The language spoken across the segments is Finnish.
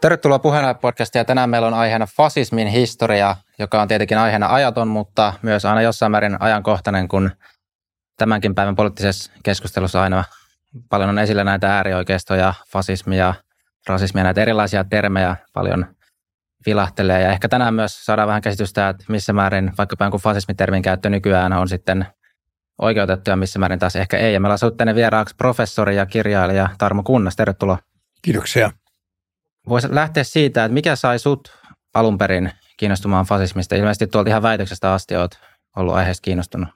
Tervetuloa puheenjohtaja ja Tänään meillä on aiheena fasismin historia, joka on tietenkin aiheena ajaton, mutta myös aina jossain määrin ajankohtainen, kun tämänkin päivän poliittisessa keskustelussa aina paljon on esillä näitä äärioikeistoja, fasismia, rasismia, näitä erilaisia termejä paljon vilahtelee. Ja ehkä tänään myös saadaan vähän käsitystä, että missä määrin vaikkapa jonkun fasismitermin käyttö nykyään on sitten oikeutettu ja missä määrin taas ehkä ei. Ja meillä on tänne vieraaksi professori ja kirjailija Tarmo Kunnas. Tervetuloa. Kiitoksia. Voisi lähteä siitä, että mikä sai sut alun perin kiinnostumaan fasismista? Ilmeisesti tuolta ihan väitöksestä asti olet ollut aiheesta kiinnostunut.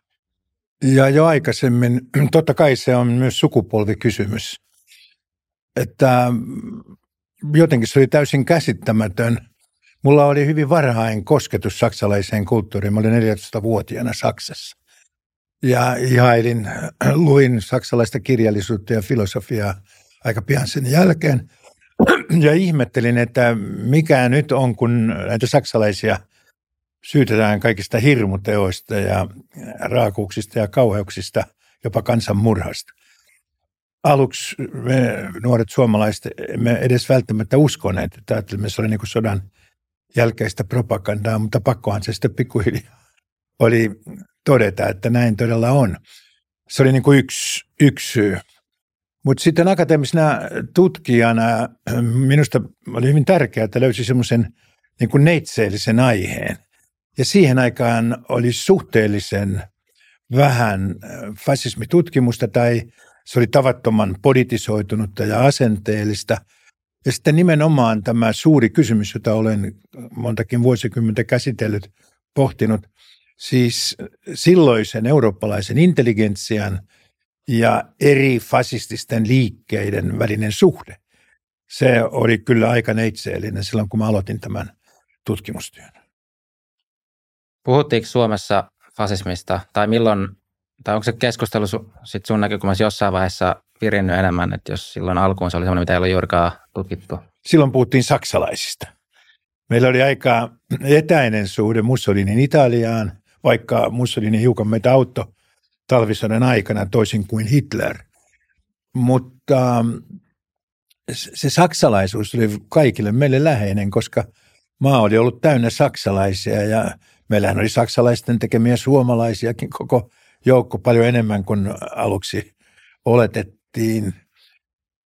Ja jo aikaisemmin, totta kai se on myös sukupolvikysymys. Että jotenkin se oli täysin käsittämätön. Mulla oli hyvin varhain kosketus saksalaiseen kulttuuriin. Mä olin 14-vuotiaana Saksassa. Ja ihailin, luin saksalaista kirjallisuutta ja filosofiaa aika pian sen jälkeen – ja ihmettelin, että mikä nyt on, kun näitä saksalaisia syytetään kaikista hirmuteoista ja raakuuksista ja kauheuksista, jopa kansanmurhasta. Aluksi me nuoret suomalaiset emme edes välttämättä uskoneet, että ajattelimme, se oli niin kuin sodan jälkeistä propagandaa, mutta pakkohan se sitten pikkuhiljaa oli todeta, että näin todella on. Se oli niin kuin yksi, yksi syy. Mutta sitten akateemisena tutkijana minusta oli hyvin tärkeää, että löysi semmoisen niin kuin neitseellisen aiheen. Ja siihen aikaan oli suhteellisen vähän fasismitutkimusta tai se oli tavattoman politisoitunutta ja asenteellista. Ja sitten nimenomaan tämä suuri kysymys, jota olen montakin vuosikymmentä käsitellyt, pohtinut, siis silloisen eurooppalaisen intelligentsian – ja eri fasististen liikkeiden välinen suhde. Se oli kyllä aika neitseellinen silloin, kun mä aloitin tämän tutkimustyön. Puhuttiinko Suomessa fasismista, tai milloin, tai onko se keskustelu sit sun näkökulmassa jossain vaiheessa virinnyt enemmän, että jos silloin alkuun se oli sellainen, mitä ei ole juurikaan tutkittu? Silloin puhuttiin saksalaisista. Meillä oli aika etäinen suhde Mussolinin Italiaan, vaikka Mussolini hiukan meitä auttoi talvisodan aikana toisin kuin Hitler. Mutta se saksalaisuus oli kaikille meille läheinen, koska maa oli ollut täynnä saksalaisia ja meillähän oli saksalaisten tekemiä suomalaisiakin koko joukko paljon enemmän kuin aluksi oletettiin.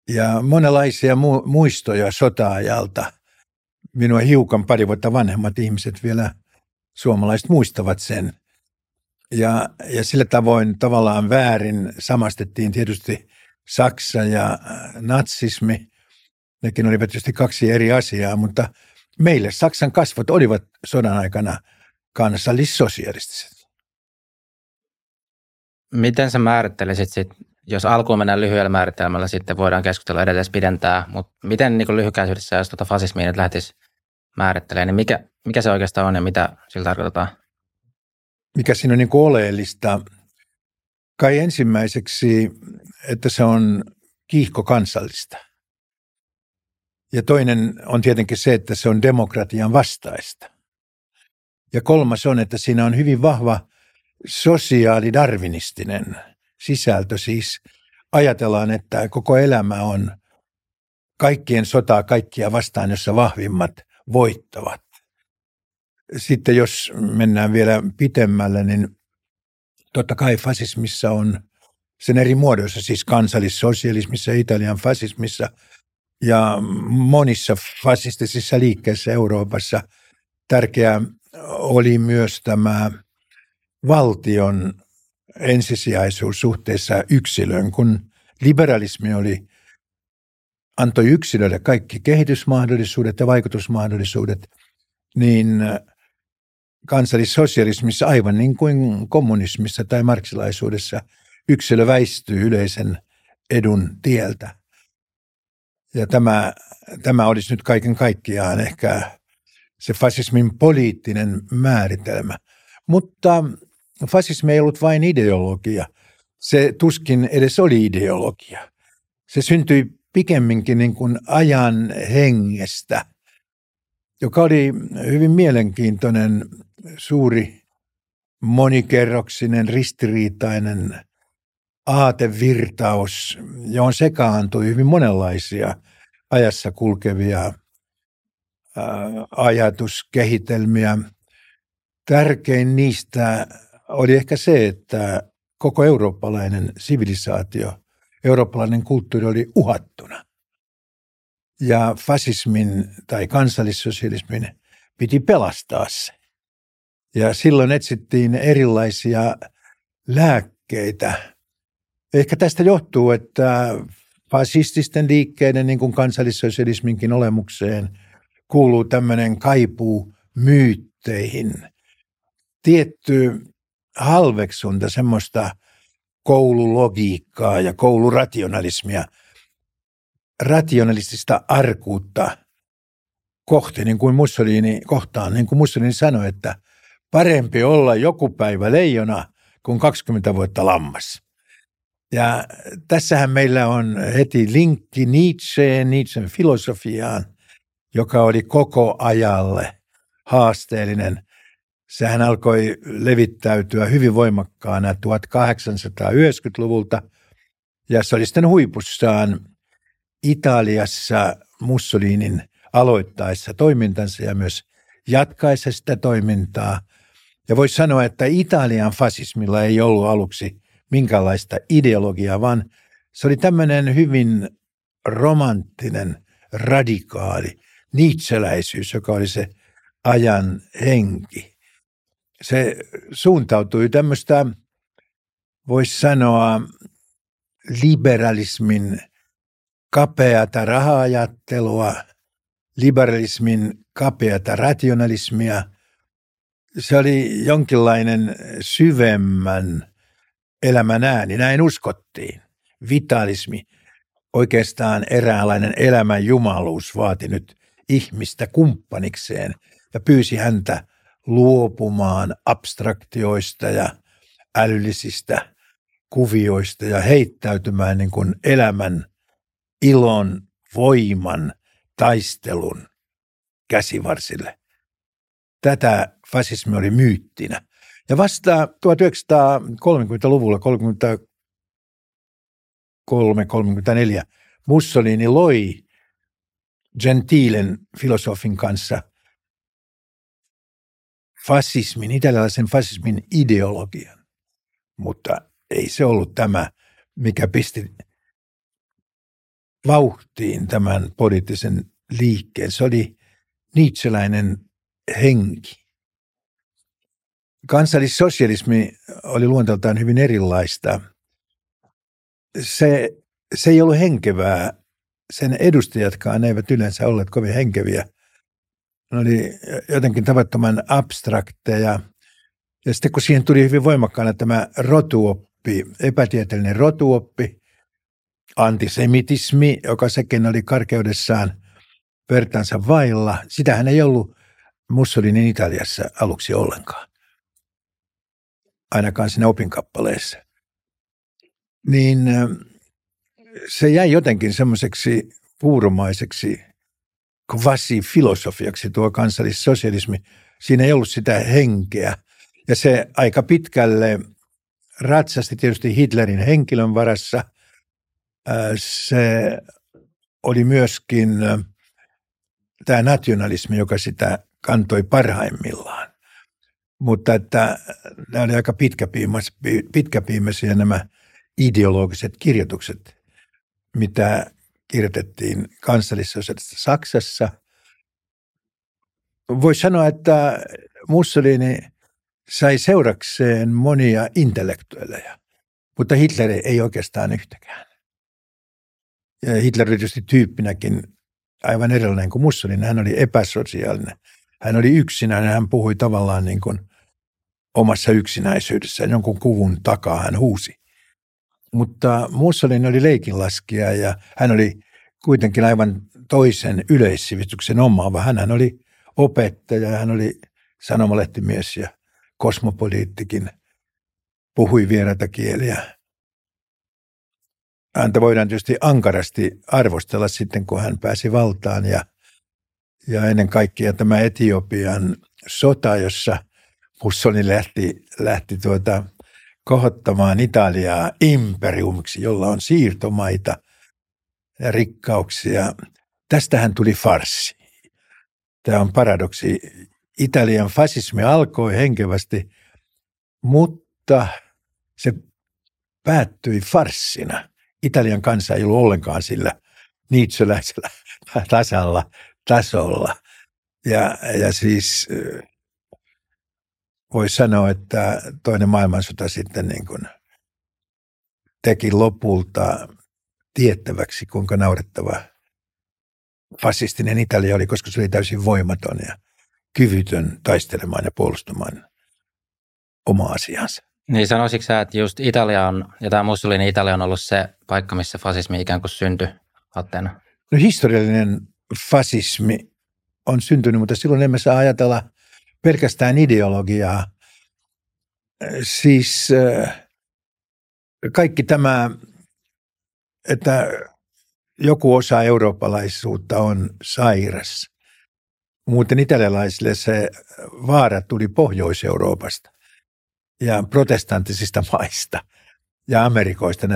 Ja monenlaisia mu- muistoja sota-ajalta. Minua hiukan pari vuotta vanhemmat ihmiset vielä suomalaiset muistavat sen – ja, ja sillä tavoin tavallaan väärin samastettiin tietysti Saksa ja äh, natsismi. Nekin olivat tietysti kaksi eri asiaa, mutta meille Saksan kasvot olivat sodan aikana kansallissosialistiset. Miten sä määrittelisit sit, jos alkuun mennään lyhyellä määritelmällä, sitten voidaan keskustella edelleen pidentää, mutta miten niin lyhykäisyydessä, jos tuota fasismia nyt lähtisi määrittelemään, niin mikä, mikä se oikeastaan on ja mitä sillä tarkoitetaan? Mikä siinä on niin oleellista, kai ensimmäiseksi, että se on kiihko kansallista. Ja toinen on tietenkin se, että se on demokratian vastaista. Ja kolmas on, että siinä on hyvin vahva sosiaalidarvinistinen sisältö. Siis ajatellaan, että koko elämä on kaikkien sotaa kaikkia vastaan, jossa vahvimmat voittavat sitten jos mennään vielä pitemmälle, niin totta kai fasismissa on sen eri muodoissa, siis kansallissosialismissa, Italian fasismissa ja monissa fasistisissa liikkeissä Euroopassa. Tärkeää oli myös tämä valtion ensisijaisuus suhteessa yksilön, kun liberalismi oli, antoi yksilölle kaikki kehitysmahdollisuudet ja vaikutusmahdollisuudet, niin kansallissosialismissa aivan niin kuin kommunismissa tai marksilaisuudessa yksilö väistyy yleisen edun tieltä. Ja tämä, tämä olisi nyt kaiken kaikkiaan ehkä se fasismin poliittinen määritelmä. Mutta fasismi ei ollut vain ideologia. Se tuskin edes oli ideologia. Se syntyi pikemminkin niin kuin ajan hengestä, joka oli hyvin mielenkiintoinen suuri monikerroksinen, ristiriitainen aatevirtaus, johon sekaantui hyvin monenlaisia ajassa kulkevia ajatuskehitelmiä. Tärkein niistä oli ehkä se, että koko eurooppalainen sivilisaatio, eurooppalainen kulttuuri oli uhattuna. Ja fasismin tai kansallissosialismin piti pelastaa se. Ja silloin etsittiin erilaisia lääkkeitä. Ehkä tästä johtuu, että fasististen liikkeiden, niin kuin kansallissosialisminkin olemukseen, kuuluu tämmöinen kaipuu myytteihin. Tietty halveksunta, semmoista koululogiikkaa ja koulurationalismia, rationalistista arkuutta kohti, niin kuin Mussolini kohtaan, niin kuin Mussolini sanoi, että parempi olla joku päivä leijona kuin 20 vuotta lammas. Ja tässähän meillä on heti linkki Nietzscheen, Nietzschen filosofiaan, joka oli koko ajalle haasteellinen. Sehän alkoi levittäytyä hyvin voimakkaana 1890-luvulta ja se oli sitten huipussaan Italiassa Mussolinin aloittaessa toimintansa ja myös jatkaessa sitä toimintaa. Ja voisi sanoa, että Italian fasismilla ei ollut aluksi minkälaista ideologiaa, vaan se oli tämmöinen hyvin romanttinen, radikaali niitseläisyys, joka oli se ajan henki. Se suuntautui tämmöistä, voisi sanoa, liberalismin kapeata raha-ajattelua, liberalismin kapeata rationalismia. Se oli jonkinlainen syvemmän elämän ääni, näin uskottiin. Vitalismi, oikeastaan eräänlainen elämän jumaluus vaati nyt ihmistä kumppanikseen ja pyysi häntä luopumaan abstraktioista ja älyllisistä kuvioista ja heittäytymään niin kuin elämän ilon, voiman, taistelun käsivarsille. Tätä fasismi oli myyttinä. Ja vasta 1930-luvulla, 33-34, Mussolini loi Gentilen filosofin kanssa fasismin, italialaisen fasismin ideologian. Mutta ei se ollut tämä, mikä pisti vauhtiin tämän poliittisen liikkeen. Se oli niitseläinen henki. Kansallissosialismi oli luonteeltaan hyvin erilaista. Se, se ei ollut henkevää. Sen edustajatkaan eivät yleensä olleet kovin henkeviä. Ne oli jotenkin tavattoman abstrakteja. Ja sitten kun siihen tuli hyvin voimakkaana tämä rotuoppi, epätieteellinen rotuoppi, antisemitismi, joka sekin oli karkeudessaan vertansa vailla, sitähän ei ollut Mussolinin Italiassa aluksi ollenkaan ainakaan siinä opinkappaleessa. Niin se jäi jotenkin semmoiseksi puurumaiseksi kvasi-filosofiaksi tuo kansallissosialismi. Siinä ei ollut sitä henkeä. Ja se aika pitkälle ratsasti tietysti Hitlerin henkilön varassa. Se oli myöskin tämä nationalismi, joka sitä kantoi parhaimmillaan. Mutta että nämä oli aika pitkäpiimäisiä nämä ideologiset kirjoitukset, mitä kirjoitettiin kansallisessa Saksassa. Voisi sanoa, että Mussolini sai seurakseen monia intellektuelleja, mutta Hitler ei oikeastaan yhtäkään. Ja Hitler tietysti tyyppinäkin aivan erilainen kuin Mussolini. Hän oli epäsosiaalinen. Hän oli yksinään ja hän puhui tavallaan niin kuin omassa yksinäisyydessään, jonkun kuvun takaa hän huusi. Mutta Mussolini oli leikinlaskija ja hän oli kuitenkin aivan toisen yleissivistyksen omaava. Hän oli opettaja, hän oli sanomalehtimies ja kosmopoliittikin, puhui vieraita kieliä. Häntä voidaan tietysti ankarasti arvostella sitten, kun hän pääsi valtaan ja, ja ennen kaikkea tämä Etiopian sota, jossa – Mussolini lähti, lähti tuota, kohottamaan Italiaa imperiumiksi, jolla on siirtomaita ja rikkauksia. Tästähän tuli farsi. tämä on paradoksi. Italian fasismi alkoi henkevästi, mutta se päättyi farssina. Italian kansa ei ollut ollenkaan sillä niitsyläisellä tasalla, tasolla. Ja, ja siis voisi sanoa, että toinen maailmansota sitten niin kuin teki lopulta tiettäväksi, kuinka naurettava fasistinen Italia oli, koska se oli täysin voimaton ja kyvytön taistelemaan ja puolustamaan omaa asiansa. Niin sanoisitko sä, että just Italia on, ja tämä Mussolini Italia on ollut se paikka, missä fasismi ikään kuin syntyi Atteena? No historiallinen fasismi on syntynyt, mutta silloin emme saa ajatella pelkästään ideologiaa. Siis äh, kaikki tämä, että joku osa eurooppalaisuutta on sairas. Muuten italialaisille se vaara tuli Pohjois-Euroopasta ja protestanttisista maista ja Amerikoista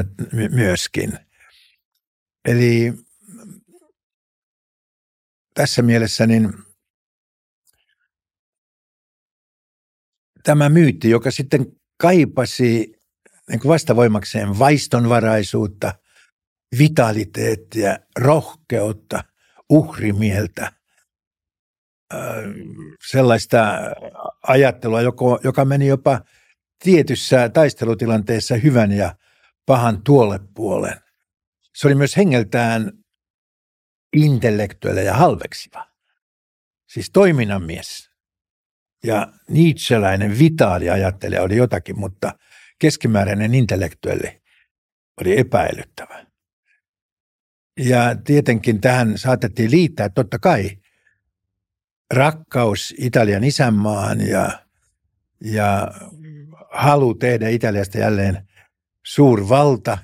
myöskin. Eli tässä mielessä niin tämä myytti, joka sitten kaipasi niin kuin vastavoimakseen vaistonvaraisuutta, vitaliteettia, rohkeutta, uhrimieltä, sellaista ajattelua, joka meni jopa tietyssä taistelutilanteessa hyvän ja pahan tuolle puolen. Se oli myös hengeltään intellektuelle halveksiva. Siis toiminnan mies. Ja Nietzscheläinen vitaali ajattelija oli jotakin, mutta keskimääräinen intellektuelli oli epäilyttävä. Ja tietenkin tähän saatettiin liittää totta kai rakkaus Italian isänmaan ja, ja halu tehdä Italiasta jälleen suurvalta,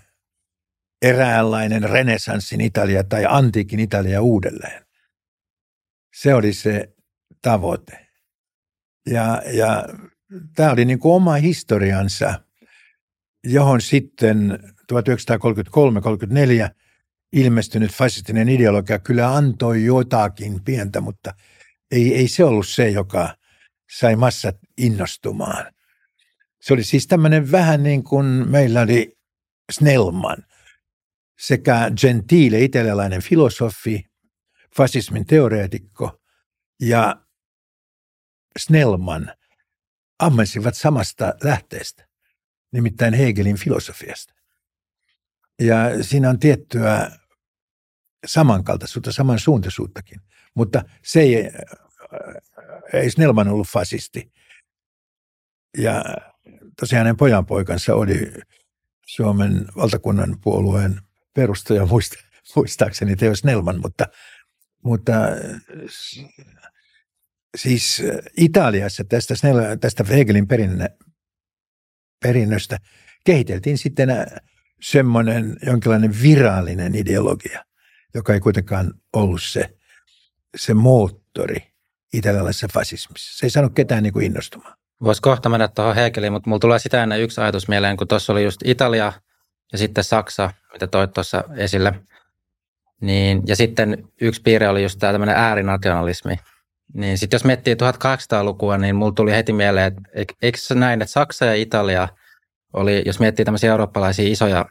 eräänlainen renessanssin Italia tai antiikin Italia uudelleen. Se oli se tavoite. Ja, ja tämä oli niin kuin oma historiansa, johon sitten 1933-34 ilmestynyt fasistinen ideologia kyllä antoi jotakin pientä, mutta ei, ei se ollut se, joka sai massat innostumaan. Se oli siis tämmöinen vähän niin kuin meillä oli Snellman sekä Gentile, italialainen filosofi, fasismin teoreetikko ja Snellman ammensivat samasta lähteestä, nimittäin Hegelin filosofiasta. Ja siinä on tiettyä samankaltaisuutta, samansuuntaisuuttakin, mutta se ei, ei Snellman ollut fasisti. Ja tosiaan hänen pojanpoikansa oli Suomen valtakunnan puolueen perustaja, muista, muistaakseni Teo Snellman, mutta, mutta siis Italiassa tästä, tästä Hegelin perinnä, perinnöstä kehiteltiin sitten semmoinen jonkinlainen virallinen ideologia, joka ei kuitenkaan ollut se, se moottori italialaisessa fasismissa. Se ei saanut ketään niin kuin innostumaan. Voisi kohta mennä tuohon Hegeliin, mutta mulla tulee sitä ennen yksi ajatus mieleen, kun tuossa oli just Italia ja sitten Saksa, mitä toit tuossa esille. Niin, ja sitten yksi piirre oli just tämä tämmöinen äärinationalismi. Niin sitten jos miettii 1800-lukua, niin mulla tuli heti mieleen, että eikö se näin, että Saksa ja Italia oli, jos miettii tämmöisiä eurooppalaisia isoja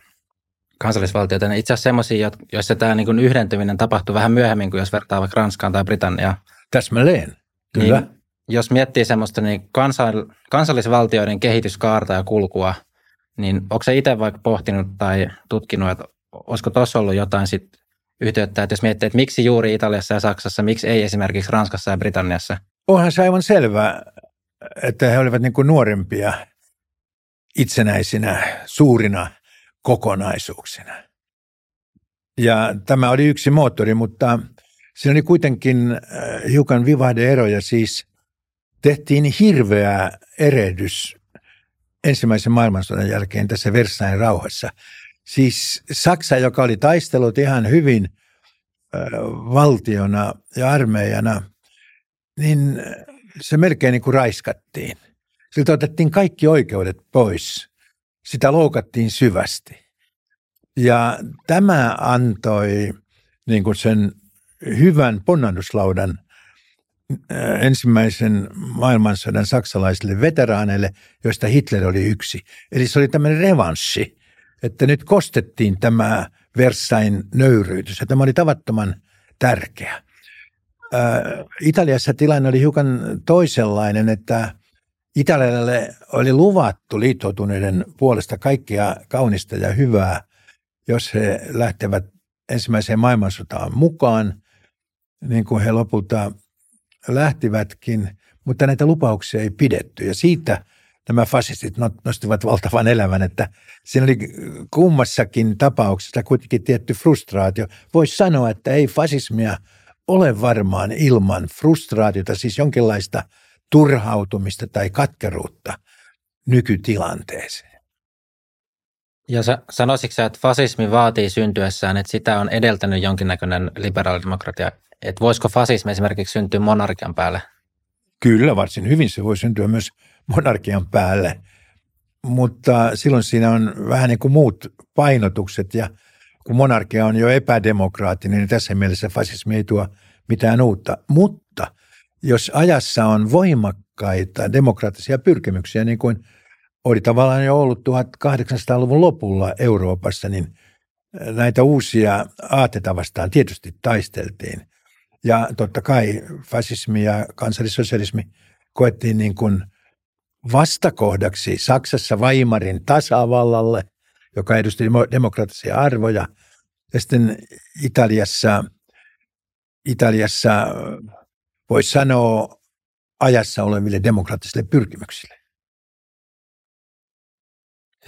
kansallisvaltioita, niin itse asiassa semmoisia, joissa tämä niin yhdentyminen tapahtui vähän myöhemmin kuin jos vertaa vaikka Ranskaan tai Britanniaan. Täsmälleen, kyllä. Niin jos miettii semmoista niin kansal, kansallisvaltioiden kehityskaarta ja kulkua, niin onko se itse vaikka pohtinut tai tutkinut, että olisiko tuossa ollut jotain sit yhteyttä, että jos miettii, että miksi juuri Italiassa ja Saksassa, miksi ei esimerkiksi Ranskassa ja Britanniassa? Onhan se aivan selvää, että he olivat niin kuin nuorempia itsenäisinä, suurina kokonaisuuksina. Ja tämä oli yksi moottori, mutta siinä oli kuitenkin äh, hiukan vivahdeeroja, siis – tehtiin hirveä erehdys ensimmäisen maailmansodan jälkeen tässä Versailles rauhassa. Siis Saksa, joka oli taistellut ihan hyvin valtiona ja armeijana, niin se melkein niin kuin raiskattiin. Siltä otettiin kaikki oikeudet pois. Sitä loukattiin syvästi. Ja tämä antoi niin kuin sen hyvän ponnannuslaudan ensimmäisen maailmansodan saksalaisille veteraaneille, joista Hitler oli yksi. Eli se oli tämmöinen revanssi, että nyt kostettiin tämä Versain nöyryytys ja tämä oli tavattoman tärkeä. Italiassa tilanne oli hiukan toisenlainen, että Italialle oli luvattu liittoutuneiden puolesta kaikkea kaunista ja hyvää, jos he lähtevät ensimmäiseen maailmansotaan mukaan, niin kuin he lopulta lähtivätkin, mutta näitä lupauksia ei pidetty. Ja siitä nämä fasistit nostivat valtavan elävän, että siinä oli kummassakin tapauksessa kuitenkin tietty frustraatio. Voisi sanoa, että ei fasismia ole varmaan ilman frustraatiota, siis jonkinlaista turhautumista tai katkeruutta nykytilanteeseen. Ja sanoisitko että fasismi vaatii syntyessään, että sitä on edeltänyt jonkinnäköinen liberaalidemokratia? Että voisiko fasismi esimerkiksi syntyä monarkian päälle? Kyllä, varsin hyvin se voi syntyä myös monarkian päälle, mutta silloin siinä on vähän niin kuin muut painotukset ja kun monarkia on jo epädemokraattinen, niin tässä mielessä fasismi ei tuo mitään uutta. Mutta jos ajassa on voimakkaita demokraattisia pyrkimyksiä, niin kuin oli tavallaan jo ollut 1800-luvun lopulla Euroopassa, niin näitä uusia aateita vastaan tietysti taisteltiin. Ja totta kai fasismi ja kansallissosialismi koettiin niin kuin vastakohdaksi Saksassa Weimarin tasavallalle, joka edusti demokraattisia arvoja. Ja sitten Italiassa, Italiassa voisi sanoa ajassa oleville demokraattisille pyrkimyksille.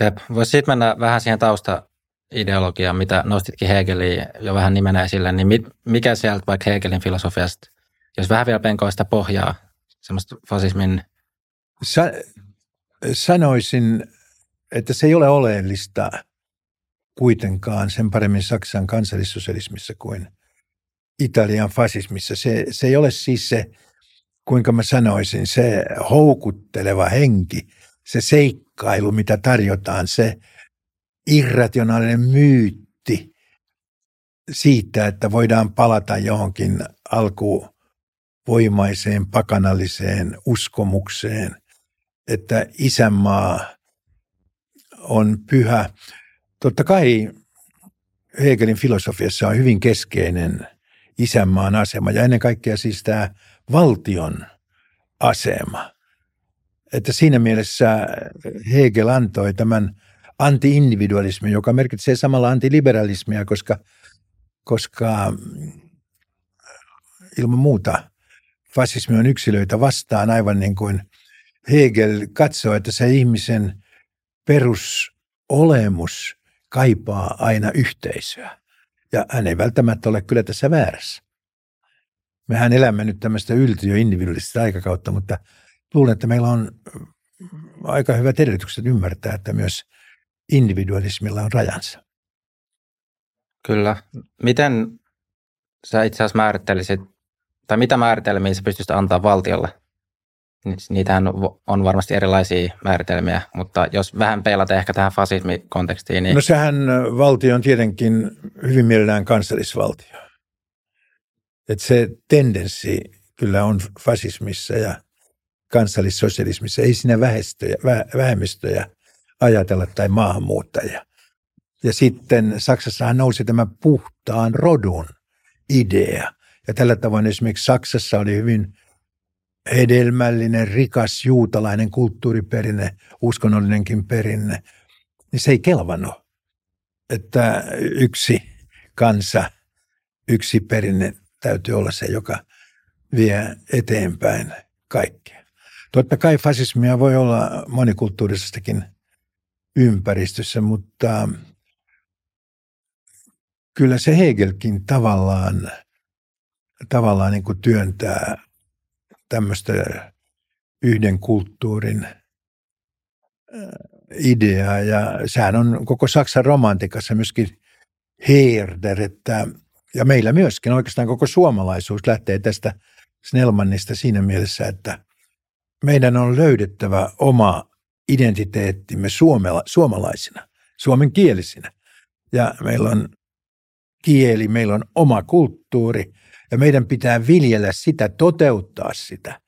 Jep. Voisi sitten mennä vähän siihen taustaideologiaan, mitä nostitkin Hegelin jo vähän nimenä esille, niin mikä sieltä vaikka Hegelin filosofiasta, jos vähän vielä penkoa sitä pohjaa, semmoista fasismin... Sa- sanoisin, että se ei ole oleellista kuitenkaan sen paremmin Saksan kansallissosialismissa kuin Italian fasismissa. Se, se ei ole siis se, kuinka mä sanoisin, se houkutteleva henki, se seikkailu, mitä tarjotaan, se irrationaalinen myytti siitä, että voidaan palata johonkin alkuvoimaiseen pakanalliseen uskomukseen, että isänmaa on pyhä. Totta kai Hegelin filosofiassa on hyvin keskeinen isänmaan asema ja ennen kaikkea siis tämä valtion asema. Että siinä mielessä Hegel antoi tämän anti-individualismin, joka merkitsee samalla antiliberalismia, koska, koska ilman muuta fasismi on yksilöitä vastaan aivan niin kuin Hegel katsoo, että se ihmisen perusolemus kaipaa aina yhteisöä. Ja hän ei välttämättä ole kyllä tässä väärässä. Mehän elämme nyt tämmöistä yltiöindividualistista aikakautta, mutta luulen, että meillä on aika hyvät edellytykset ymmärtää, että myös individualismilla on rajansa. Kyllä. Miten sä itse asiassa määrittelisit, tai mitä määritelmiä sä pystyisit antaa valtiolle? Niitähän on varmasti erilaisia määritelmiä, mutta jos vähän peilata ehkä tähän fasismikontekstiin. Niin... No sehän valtio on tietenkin hyvin mielellään kansallisvaltio. Että se tendenssi kyllä on fasismissa ja kansallissosialismissa. Ei siinä vähestöjä, vähemmistöjä ajatella tai maahanmuuttajia. Ja sitten Saksassahan nousi tämä puhtaan rodun idea. Ja tällä tavoin esimerkiksi Saksassa oli hyvin hedelmällinen, rikas juutalainen kulttuuriperinne, uskonnollinenkin perinne, niin se ei kelvannut, että yksi kansa, yksi perinne täytyy olla se, joka vie eteenpäin kaikkea. Totta kai fasismia voi olla monikulttuurisestakin ympäristössä, mutta kyllä se Hegelkin tavallaan, tavallaan niin kuin työntää tämmöistä yhden kulttuurin ideaa. Ja sehän on koko Saksan romantikassa myöskin Herder, että, ja meillä myöskin oikeastaan koko suomalaisuus lähtee tästä Snellmannista siinä mielessä, että meidän on löydettävä oma identiteettimme suomala, suomalaisina, suomenkielisinä. Ja meillä on kieli, meillä on oma kulttuuri ja meidän pitää viljellä sitä, toteuttaa sitä.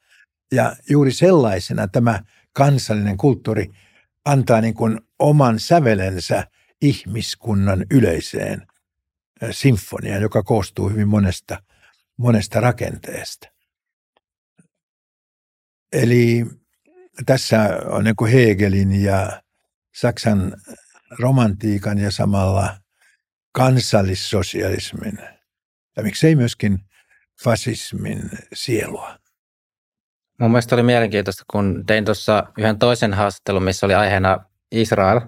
Ja juuri sellaisena tämä kansallinen kulttuuri antaa niin kuin oman sävelensä ihmiskunnan yleiseen sinfoniaan, joka koostuu hyvin monesta, monesta rakenteesta. Eli tässä on niin Hegelin ja Saksan romantiikan ja samalla kansallissosialismin ja miksei myöskin fasismin sielua. Mun mielestä oli mielenkiintoista, kun tein tuossa yhden toisen haastattelun, missä oli aiheena Israel.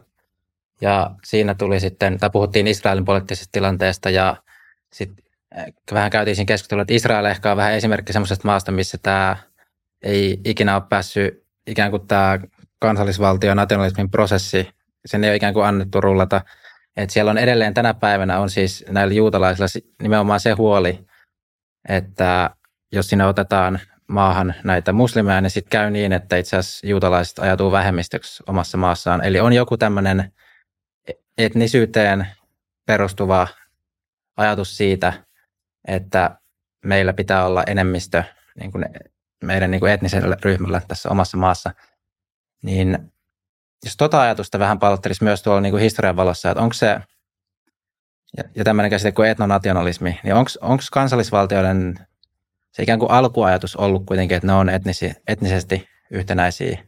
Ja siinä tuli sitten, tai puhuttiin Israelin poliittisesta tilanteesta ja sitten eh, vähän käytiin siinä keskustelua, että Israel ehkä on vähän esimerkki semmoisesta maasta, missä tämä ei ikinä ole päässyt ikään kuin tämä kansallisvaltio nationalismin prosessi, sen ei ole ikään kuin annettu rullata. Että siellä on edelleen tänä päivänä on siis näillä juutalaisilla nimenomaan se huoli, että jos sinne otetaan maahan näitä muslimeja, niin sitten käy niin, että itse asiassa juutalaiset ajatuu vähemmistöksi omassa maassaan. Eli on joku tämmöinen etnisyyteen perustuva ajatus siitä, että meillä pitää olla enemmistö niin kuin meidän niin kuin etnisellä ryhmällä tässä omassa maassa. Niin jos tota ajatusta vähän palottelisi myös tuolla niin kuin historian valossa, että onko se, ja, ja tämmöinen käsite kuin etnonationalismi, niin onko kansallisvaltioiden se ikään kuin alkuajatus ollut kuitenkin, että ne on etnisi, etnisesti yhtenäisiä?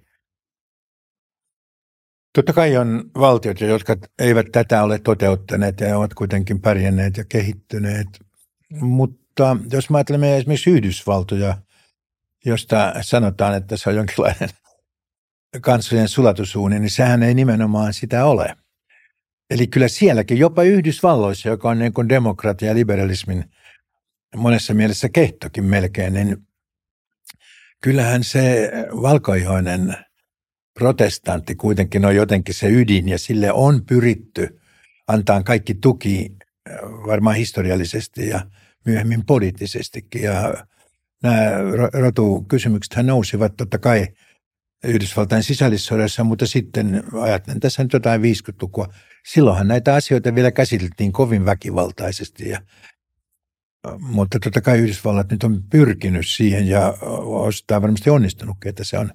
Totta kai on valtioita, jotka eivät tätä ole toteuttaneet ja ovat kuitenkin pärjänneet ja kehittyneet. Mutta jos mä ajattelemme esimerkiksi Yhdysvaltoja, josta sanotaan, että se on jonkinlainen kansojen sulatusuuni, niin sehän ei nimenomaan sitä ole. Eli kyllä sielläkin, jopa Yhdysvalloissa, joka on niin kuin demokratia ja liberalismin monessa mielessä kehtokin melkein, niin kyllähän se valkoihoinen protestantti kuitenkin on jotenkin se ydin ja sille on pyritty antaa kaikki tuki äh, varmaan historiallisesti ja myöhemmin poliittisestikin. Ja nämä rotukysymykset nousivat totta kai – Yhdysvaltain sisällissodassa, mutta sitten ajattelen tässä nyt jotain 50-lukua. Silloinhan näitä asioita vielä käsiteltiin kovin väkivaltaisesti ja mutta totta kai Yhdysvallat nyt on pyrkinyt siihen ja ostaa varmasti onnistunutkin, että se on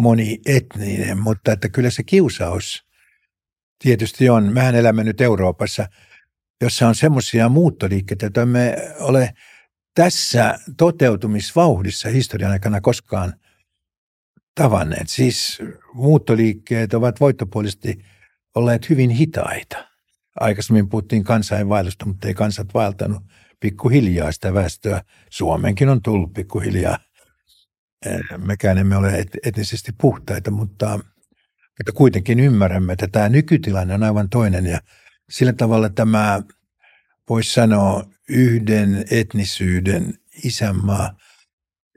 monietninen, mutta että kyllä se kiusaus tietysti on. Mehän elämme nyt Euroopassa, jossa on semmoisia muuttoliikkeitä, joita me ole tässä toteutumisvauhdissa historian aikana koskaan – tavanneet. Siis muuttoliikkeet ovat voittopuolisesti olleet hyvin hitaita. Aikaisemmin puhuttiin kansainvaellusta, mutta ei kansat vaeltanut pikkuhiljaa sitä väestöä. Suomenkin on tullut pikkuhiljaa. Eh, mekään emme ole etnisesti puhtaita, mutta, mutta kuitenkin ymmärrämme, että tämä nykytilanne on aivan toinen ja sillä tavalla tämä voisi sanoa yhden etnisyyden isänmaa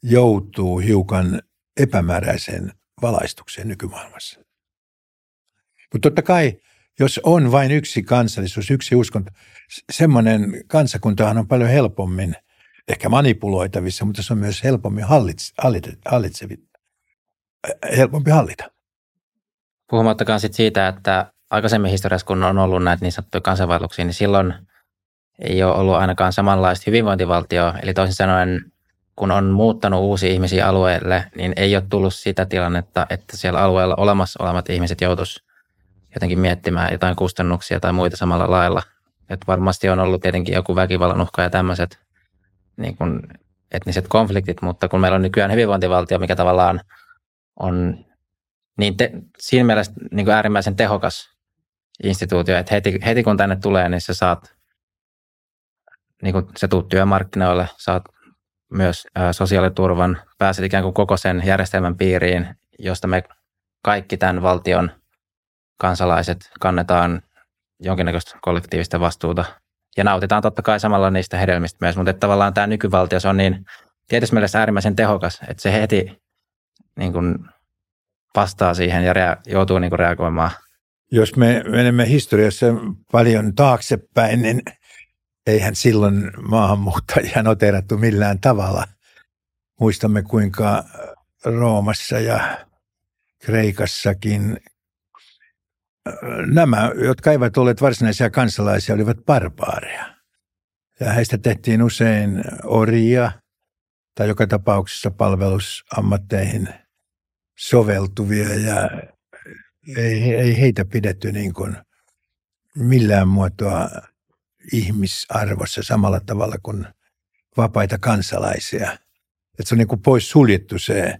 joutuu hiukan epämääräiseen valaistukseen nykymaailmassa. Mutta totta kai, jos on vain yksi kansallisuus, yksi uskonto, semmoinen kansakuntahan on paljon helpommin ehkä manipuloitavissa, mutta se on myös helpommin hallits, hallitsevi, äh, helpompi hallita. Puhumattakaan sit siitä, että aikaisemmin historiassa, kun on ollut näitä niin sanottuja kansainvaelluksia, niin silloin ei ole ollut ainakaan samanlaista hyvinvointivaltioa. Eli toisin sanoen kun on muuttanut uusia ihmisiä alueelle, niin ei ole tullut sitä tilannetta, että siellä alueella olemassa olevat ihmiset joutuisi jotenkin miettimään jotain kustannuksia tai muita samalla lailla. Että varmasti on ollut tietenkin joku väkivallan uhka ja tämmöiset niin kuin etniset konfliktit, mutta kun meillä on nykyään hyvinvointivaltio, mikä tavallaan on niin te, siinä mielessä niin kuin äärimmäisen tehokas instituutio, että heti, heti kun tänne tulee, niin sä saat, niin kuin sä tuut työmarkkinoille, saat myös sosiaaliturvan, pääset ikään kuin koko sen järjestelmän piiriin, josta me kaikki tämän valtion kansalaiset kannetaan jonkinnäköistä kollektiivista vastuuta ja nautitaan totta kai samalla niistä hedelmistä myös, mutta että tavallaan tämä nykyvaltio se on niin tietysti mielessä äärimmäisen tehokas, että se heti niin kuin vastaa siihen ja rea- joutuu niin kuin reagoimaan. Jos me menemme historiassa paljon taaksepäin, niin eihän silloin maahanmuuttajia noterattu millään tavalla. Muistamme kuinka Roomassa ja Kreikassakin nämä, jotka eivät olleet varsinaisia kansalaisia, olivat barbaareja. Ja heistä tehtiin usein orjia tai joka tapauksessa palvelusammatteihin soveltuvia ja ei, ei heitä pidetty niin kuin millään muotoa ihmisarvossa samalla tavalla kuin vapaita kansalaisia. Että se on niin kuin pois suljettu se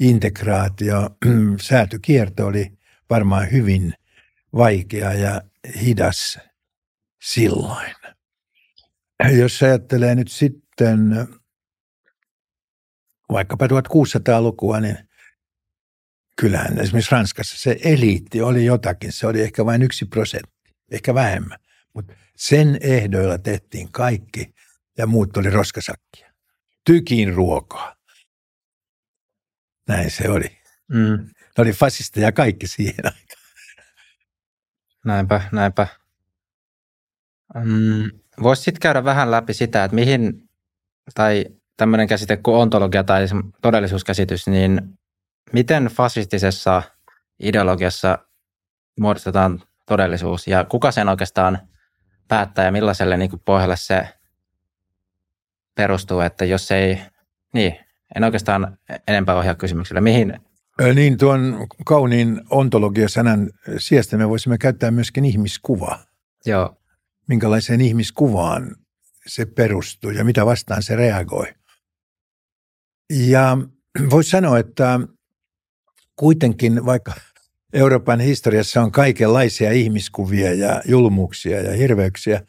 integraatio. Säätykierto oli varmaan hyvin vaikea ja hidas silloin. Jos ajattelee nyt sitten vaikkapa 1600-lukua, niin kyllähän esimerkiksi Ranskassa se eliitti oli jotakin. Se oli ehkä vain yksi prosentti, ehkä vähemmän. Mutta sen ehdoilla tehtiin kaikki ja muut oli roskasakkia. Tykin ruokaa. Näin se oli. Mm. Ne oli fasisteja kaikki siihen aikaan. Näinpä, näinpä. Mm, Voisi sitten käydä vähän läpi sitä, että mihin, tai tämmöinen käsite kuin ontologia tai todellisuuskäsitys, niin miten fasistisessa ideologiassa muodostetaan todellisuus ja kuka sen oikeastaan päättää ja millaiselle niin kuin pohjalle se perustuu, että jos ei, niin, en oikeastaan enempää ohjaa kysymyksellä. Mihin? Niin, tuon kauniin ontologia-sanan sijasta me voisimme käyttää myöskin ihmiskuvaa. Joo. Minkälaiseen ihmiskuvaan se perustuu ja mitä vastaan se reagoi. Ja voisi sanoa, että kuitenkin vaikka Euroopan historiassa on kaikenlaisia ihmiskuvia ja julmuuksia ja hirveyksiä,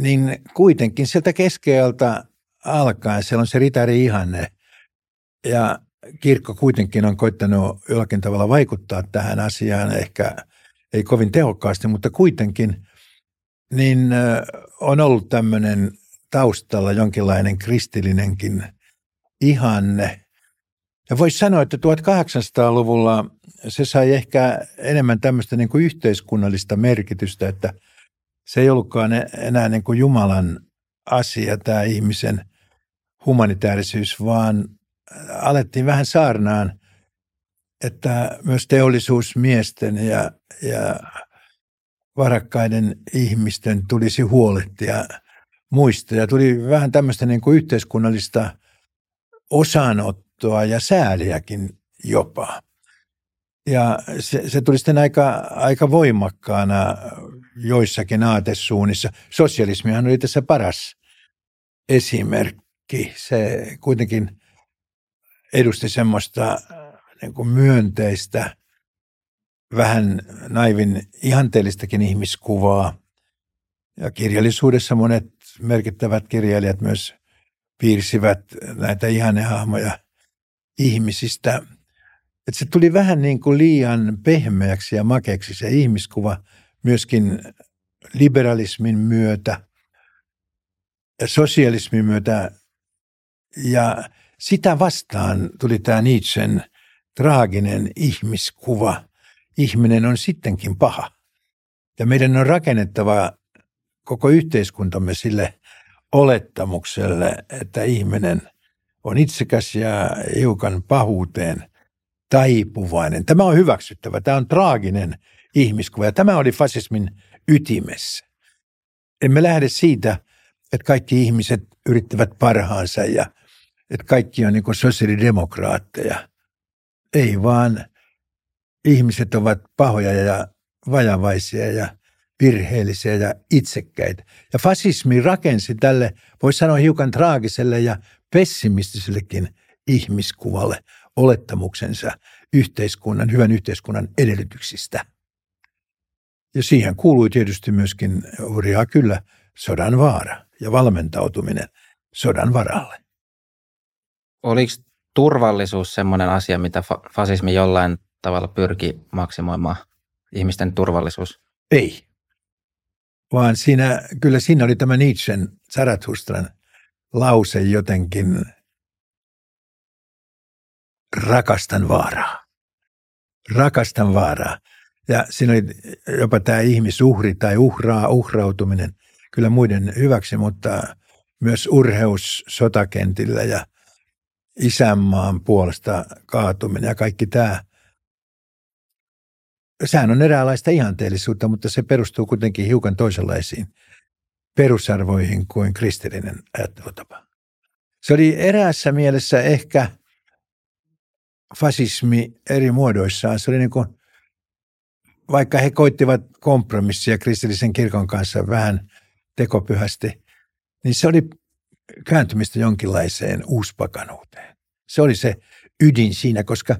niin kuitenkin sieltä keskeältä alkaen siellä on se ritari-ihanne. Ja kirkko kuitenkin on koittanut jollakin tavalla vaikuttaa tähän asiaan, ehkä ei kovin tehokkaasti, mutta kuitenkin, niin on ollut tämmöinen taustalla jonkinlainen kristillinenkin ihanne. Ja voisi sanoa, että 1800-luvulla se sai ehkä enemmän tämmöistä niin kuin yhteiskunnallista merkitystä, että se ei ollutkaan enää niin kuin Jumalan asia tämä ihmisen humanitaarisyys, vaan alettiin vähän saarnaan, että myös teollisuusmiesten ja, ja varakkaiden ihmisten tulisi huolehtia muista. Ja tuli vähän tämmöistä niin kuin yhteiskunnallista osanottoa ja sääliäkin jopa. Ja se, se tuli sitten aika, aika voimakkaana joissakin aatesuunnissa. Sosialismihan oli tässä paras esimerkki. Se kuitenkin edusti semmoista niin kuin myönteistä, vähän naivin ihanteellistakin ihmiskuvaa. Ja kirjallisuudessa monet merkittävät kirjailijat myös piirsivät näitä ihannehahmoja ihmisistä – että se tuli vähän niin kuin liian pehmeäksi ja makeaksi se ihmiskuva myöskin liberalismin myötä ja sosialismin myötä. Ja sitä vastaan tuli tämä Nietzschen traaginen ihmiskuva. Ihminen on sittenkin paha. Ja meidän on rakennettava koko yhteiskuntamme sille olettamukselle, että ihminen on itsekäs ja hiukan pahuuteen taipuvainen. Tämä on hyväksyttävä. Tämä on traaginen ihmiskuva ja tämä oli fasismin ytimessä. Emme lähde siitä, että kaikki ihmiset yrittävät parhaansa ja että kaikki on niin sosiaalidemokraatteja. Ei vaan ihmiset ovat pahoja ja vajavaisia ja virheellisiä ja itsekkäitä. Ja fasismi rakensi tälle, voisi sanoa hiukan traagiselle ja pessimistisellekin ihmiskuvalle olettamuksensa yhteiskunnan, hyvän yhteiskunnan edellytyksistä. Ja siihen kuului tietysti myöskin hurjaa kyllä sodan vaara ja valmentautuminen sodan varalle. Oliko turvallisuus sellainen asia, mitä fasismi jollain tavalla pyrki maksimoimaan, ihmisten turvallisuus? Ei, vaan siinä, kyllä siinä oli tämä Nietzschen Zarathustran lause jotenkin rakastan vaaraa. Rakastan vaaraa. Ja siinä oli jopa tämä ihmisuhri tai uhraa, uhrautuminen kyllä muiden hyväksi, mutta myös urheus sotakentillä ja isänmaan puolesta kaatuminen ja kaikki tämä. Sehän on eräänlaista ihanteellisuutta, mutta se perustuu kuitenkin hiukan toisenlaisiin perusarvoihin kuin kristillinen ajattelutapa. Se oli eräässä mielessä ehkä fasismi eri muodoissaan. Se oli niin kuin, vaikka he koittivat kompromissia kristillisen kirkon kanssa vähän tekopyhästi, niin se oli kääntymistä jonkinlaiseen uuspakanuuteen. Se oli se ydin siinä, koska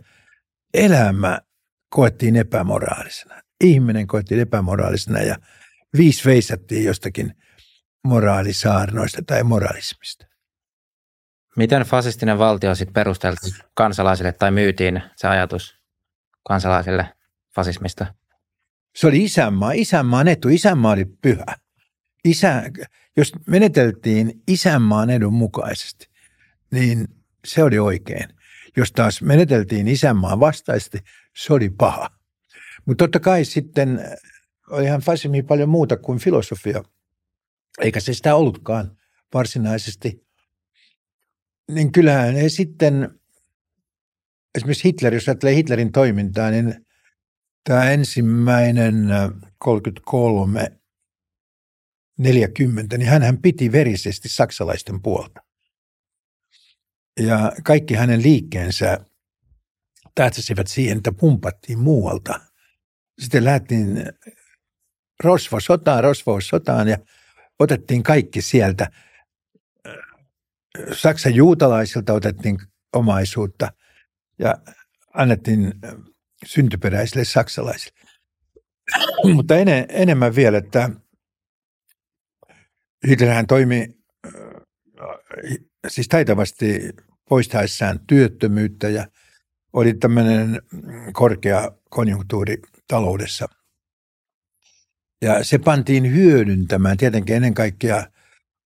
elämä koettiin epämoraalisena. Ihminen koettiin epämoraalisena ja viisi veisattiin jostakin moraalisaarnoista tai moralismista. Miten fasistinen valtio sitten perusteltiin kansalaisille tai myytiin se ajatus kansalaisille fasismista? Se oli isänmaa, isänmaan etu, isänmaa oli pyhä. Isä, jos meneteltiin isänmaan edun mukaisesti, niin se oli oikein. Jos taas meneteltiin isänmaan vastaisesti, se oli paha. Mutta totta kai sitten olihan fasismi paljon muuta kuin filosofia, eikä se sitä ollutkaan varsinaisesti. Niin kyllähän he sitten, esimerkiksi Hitler, jos ajattelee Hitlerin toimintaa, niin tämä ensimmäinen 33 40, niin hän piti verisesti saksalaisten puolta. Ja kaikki hänen liikkeensä tähtäsivät siihen, että pumpattiin muualta. Sitten lähdettiin rosvo sotaan, rosvo sotaan ja otettiin kaikki sieltä. Saksan juutalaisilta otettiin omaisuutta ja annettiin syntyperäisille saksalaisille. Mutta ene, enemmän vielä, että Hitlerhän toimi siis taitavasti poistaessaan työttömyyttä ja oli tämmöinen korkea konjunktuuri taloudessa. Ja se pantiin hyödyntämään tietenkin ennen kaikkea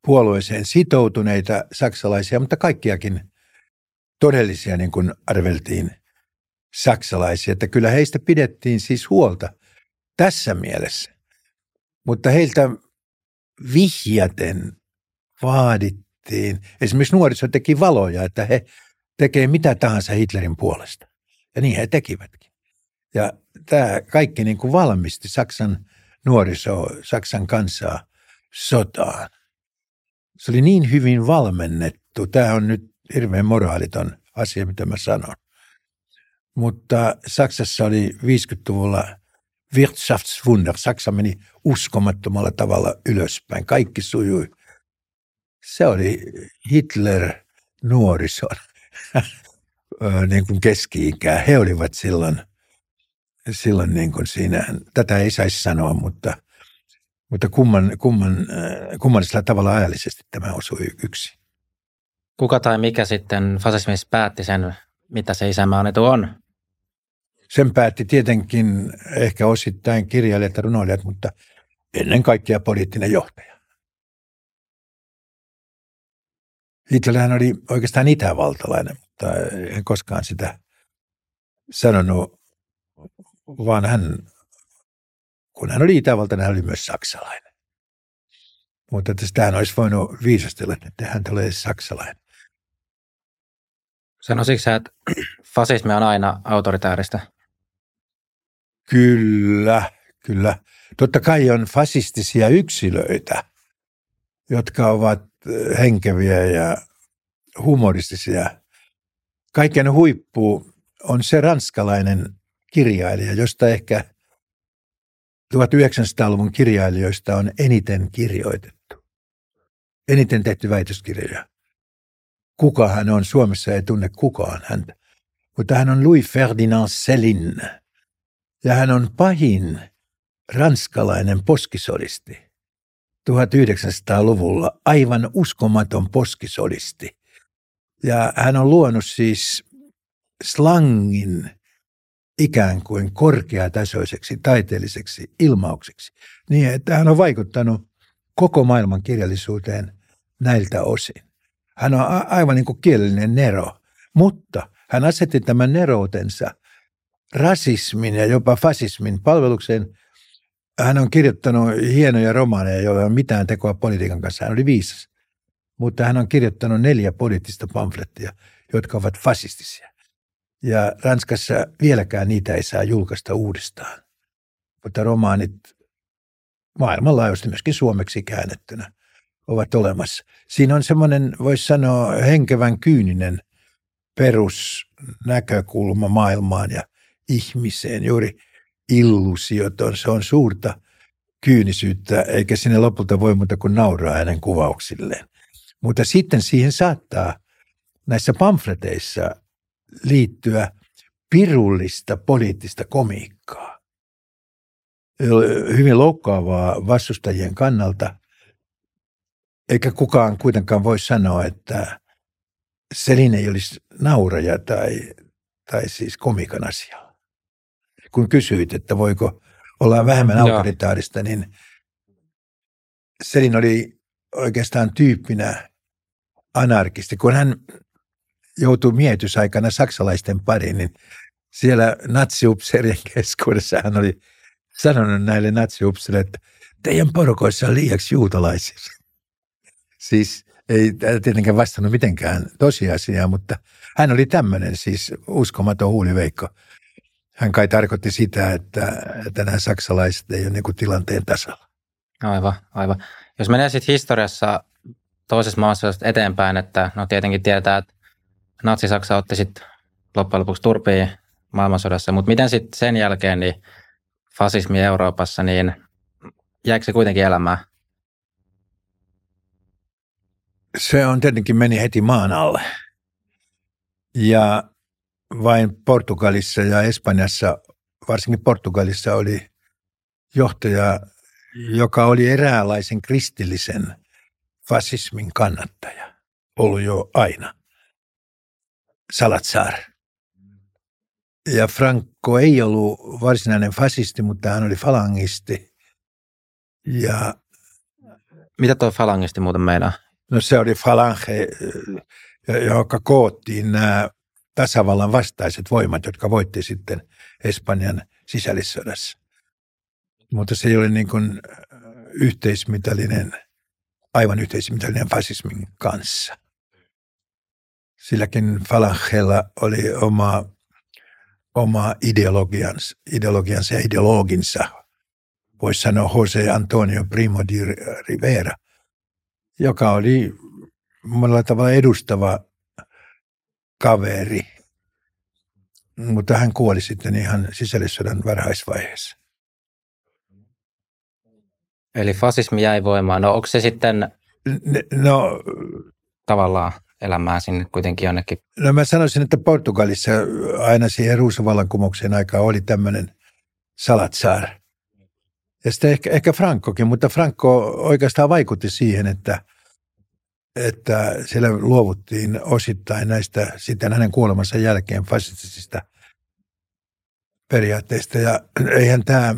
puolueeseen sitoutuneita saksalaisia, mutta kaikkiakin todellisia, niin kuin arveltiin, saksalaisia. Että kyllä heistä pidettiin siis huolta tässä mielessä. Mutta heiltä vihjaten vaadittiin, esimerkiksi nuoriso teki valoja, että he tekee mitä tahansa Hitlerin puolesta. Ja niin he tekivätkin. Ja tämä kaikki niin kuin valmisti Saksan nuoriso, Saksan kansaa sotaan. Se oli niin hyvin valmennettu. Tämä on nyt hirveän moraaliton asia, mitä mä sanon. Mutta Saksassa oli 50-luvulla Wirtschaftswunder. Saksa meni uskomattomalla tavalla ylöspäin. Kaikki sujui. Se oli Hitler nuorison niin kuin keski-ikää. He olivat silloin, silloin niin kuin siinä, tätä ei saisi sanoa, mutta, mutta kumman, kumman, kummallisella tavalla ajallisesti tämä osui yksi. Kuka tai mikä sitten fasismissa päätti sen, mitä se isänmaan etu on? Sen päätti tietenkin ehkä osittain kirjailijat ja runoilijat, mutta ennen kaikkea poliittinen johtaja. Hitlerhän oli oikeastaan itävaltalainen, mutta en koskaan sitä sanonut, vaan hän, kun hän oli itävaltainen, hän oli myös saksalainen. Mutta että sitähän olisi voinut viisastella, että hän tulee saksalainen. Sanoisitko sä, että fasismi on aina autoritääristä? Kyllä, kyllä. Totta kai on fasistisia yksilöitä, jotka ovat eh, henkeviä ja humoristisia. Kaiken huippu on se ranskalainen kirjailija, josta ehkä 1900-luvun kirjailijoista on eniten kirjoitettu. Eniten tehty väitöskirjoja. Kuka hän on? Suomessa ei tunne kukaan häntä. Mutta hän on Louis Ferdinand Céline ja hän on pahin ranskalainen poskisolisti. 1900-luvulla aivan uskomaton poskisolisti. Ja hän on luonut siis slangin ikään kuin korkeatasoiseksi taiteelliseksi ilmaukseksi, niin että hän on vaikuttanut koko maailman kirjallisuuteen näiltä osin. Hän on aivan niin kuin kielellinen nero, mutta hän asetti tämän neroutensa rasismin ja jopa fasismin palvelukseen. Hän on kirjoittanut hienoja romaaneja, joilla ei ole mitään tekoa politiikan kanssa. Hän oli viisas. Mutta hän on kirjoittanut neljä poliittista pamflettia, jotka ovat fasistisia. Ja Ranskassa vieläkään niitä ei saa julkaista uudestaan. Mutta romaanit maailmanlaajuisesti myöskin suomeksi käännettynä ovat olemassa. Siinä on semmoinen, voisi sanoa, henkevän kyyninen perusnäkökulma maailmaan ja ihmiseen. Juuri illuusioton, se on suurta kyynisyyttä, eikä sinne lopulta voi muuta kuin nauraa hänen kuvauksilleen. Mutta sitten siihen saattaa näissä pamfleteissa liittyä pirullista poliittista komiikkaa. Hyvin loukkaavaa vastustajien kannalta, eikä kukaan kuitenkaan voi sanoa, että Selin ei olisi nauraja tai, tai siis komikan asia. Kun kysyit, että voiko olla vähemmän autoritaarista, niin Selin oli oikeastaan tyyppinä anarkisti. Kun hän joutui mietysaikana saksalaisten pariin, niin siellä natsiupseerien keskuudessa hän oli sanonut näille natsiupseille, että teidän porukoissa on liiaksi juutalaisia. Siis ei tietenkään vastannut mitenkään tosiasiaa, mutta hän oli tämmöinen siis uskomaton huuliveikko. Hän kai tarkoitti sitä, että, nämä saksalaiset ei ole niin tilanteen tasalla. Aivan, aivan. Jos menee sitten historiassa toisessa maassa eteenpäin, että no tietenkin tietää, että Natsi-Saksa otti sitten loppujen lopuksi turpiin maailmansodassa, mutta miten sitten sen jälkeen niin fasismi Euroopassa, niin jäikö se kuitenkin elämään? Se on tietenkin meni heti maan alle. Ja vain Portugalissa ja Espanjassa, varsinkin Portugalissa oli johtaja, joka oli eräänlaisen kristillisen fasismin kannattaja, ollut jo aina. Salazar. Ja Franco ei ollut varsinainen fasisti, mutta hän oli falangisti. Ja Mitä tuo falangisti muuten meinaa? No se oli falange, joka koottiin nämä tasavallan vastaiset voimat, jotka voitti sitten Espanjan sisällissodassa. Mutta se ei ole niin kuin yhteismitallinen, aivan yhteismitallinen fasismin kanssa. Silläkin falangella oli oma, oma ideologiansa, ideologiansa ja ideologinsa. Voisi sanoa Jose Antonio Primo di Rivera, joka oli monella tavalla edustava kaveri, mutta hän kuoli sitten ihan sisällissodan varhaisvaiheessa. Eli fasismi jäi voimaan. No onko se sitten no, tavallaan elämää sinne kuitenkin jonnekin? No mä sanoisin, että Portugalissa aina siihen ruusuvallankumouksen aikaan oli tämmöinen Salazar. Ja sitten ehkä, ehkä Frankokin, mutta Franco oikeastaan vaikutti siihen, että – että siellä luovuttiin osittain näistä sitten hänen kuolemansa jälkeen fasistisista periaatteista. Ja eihän tämä,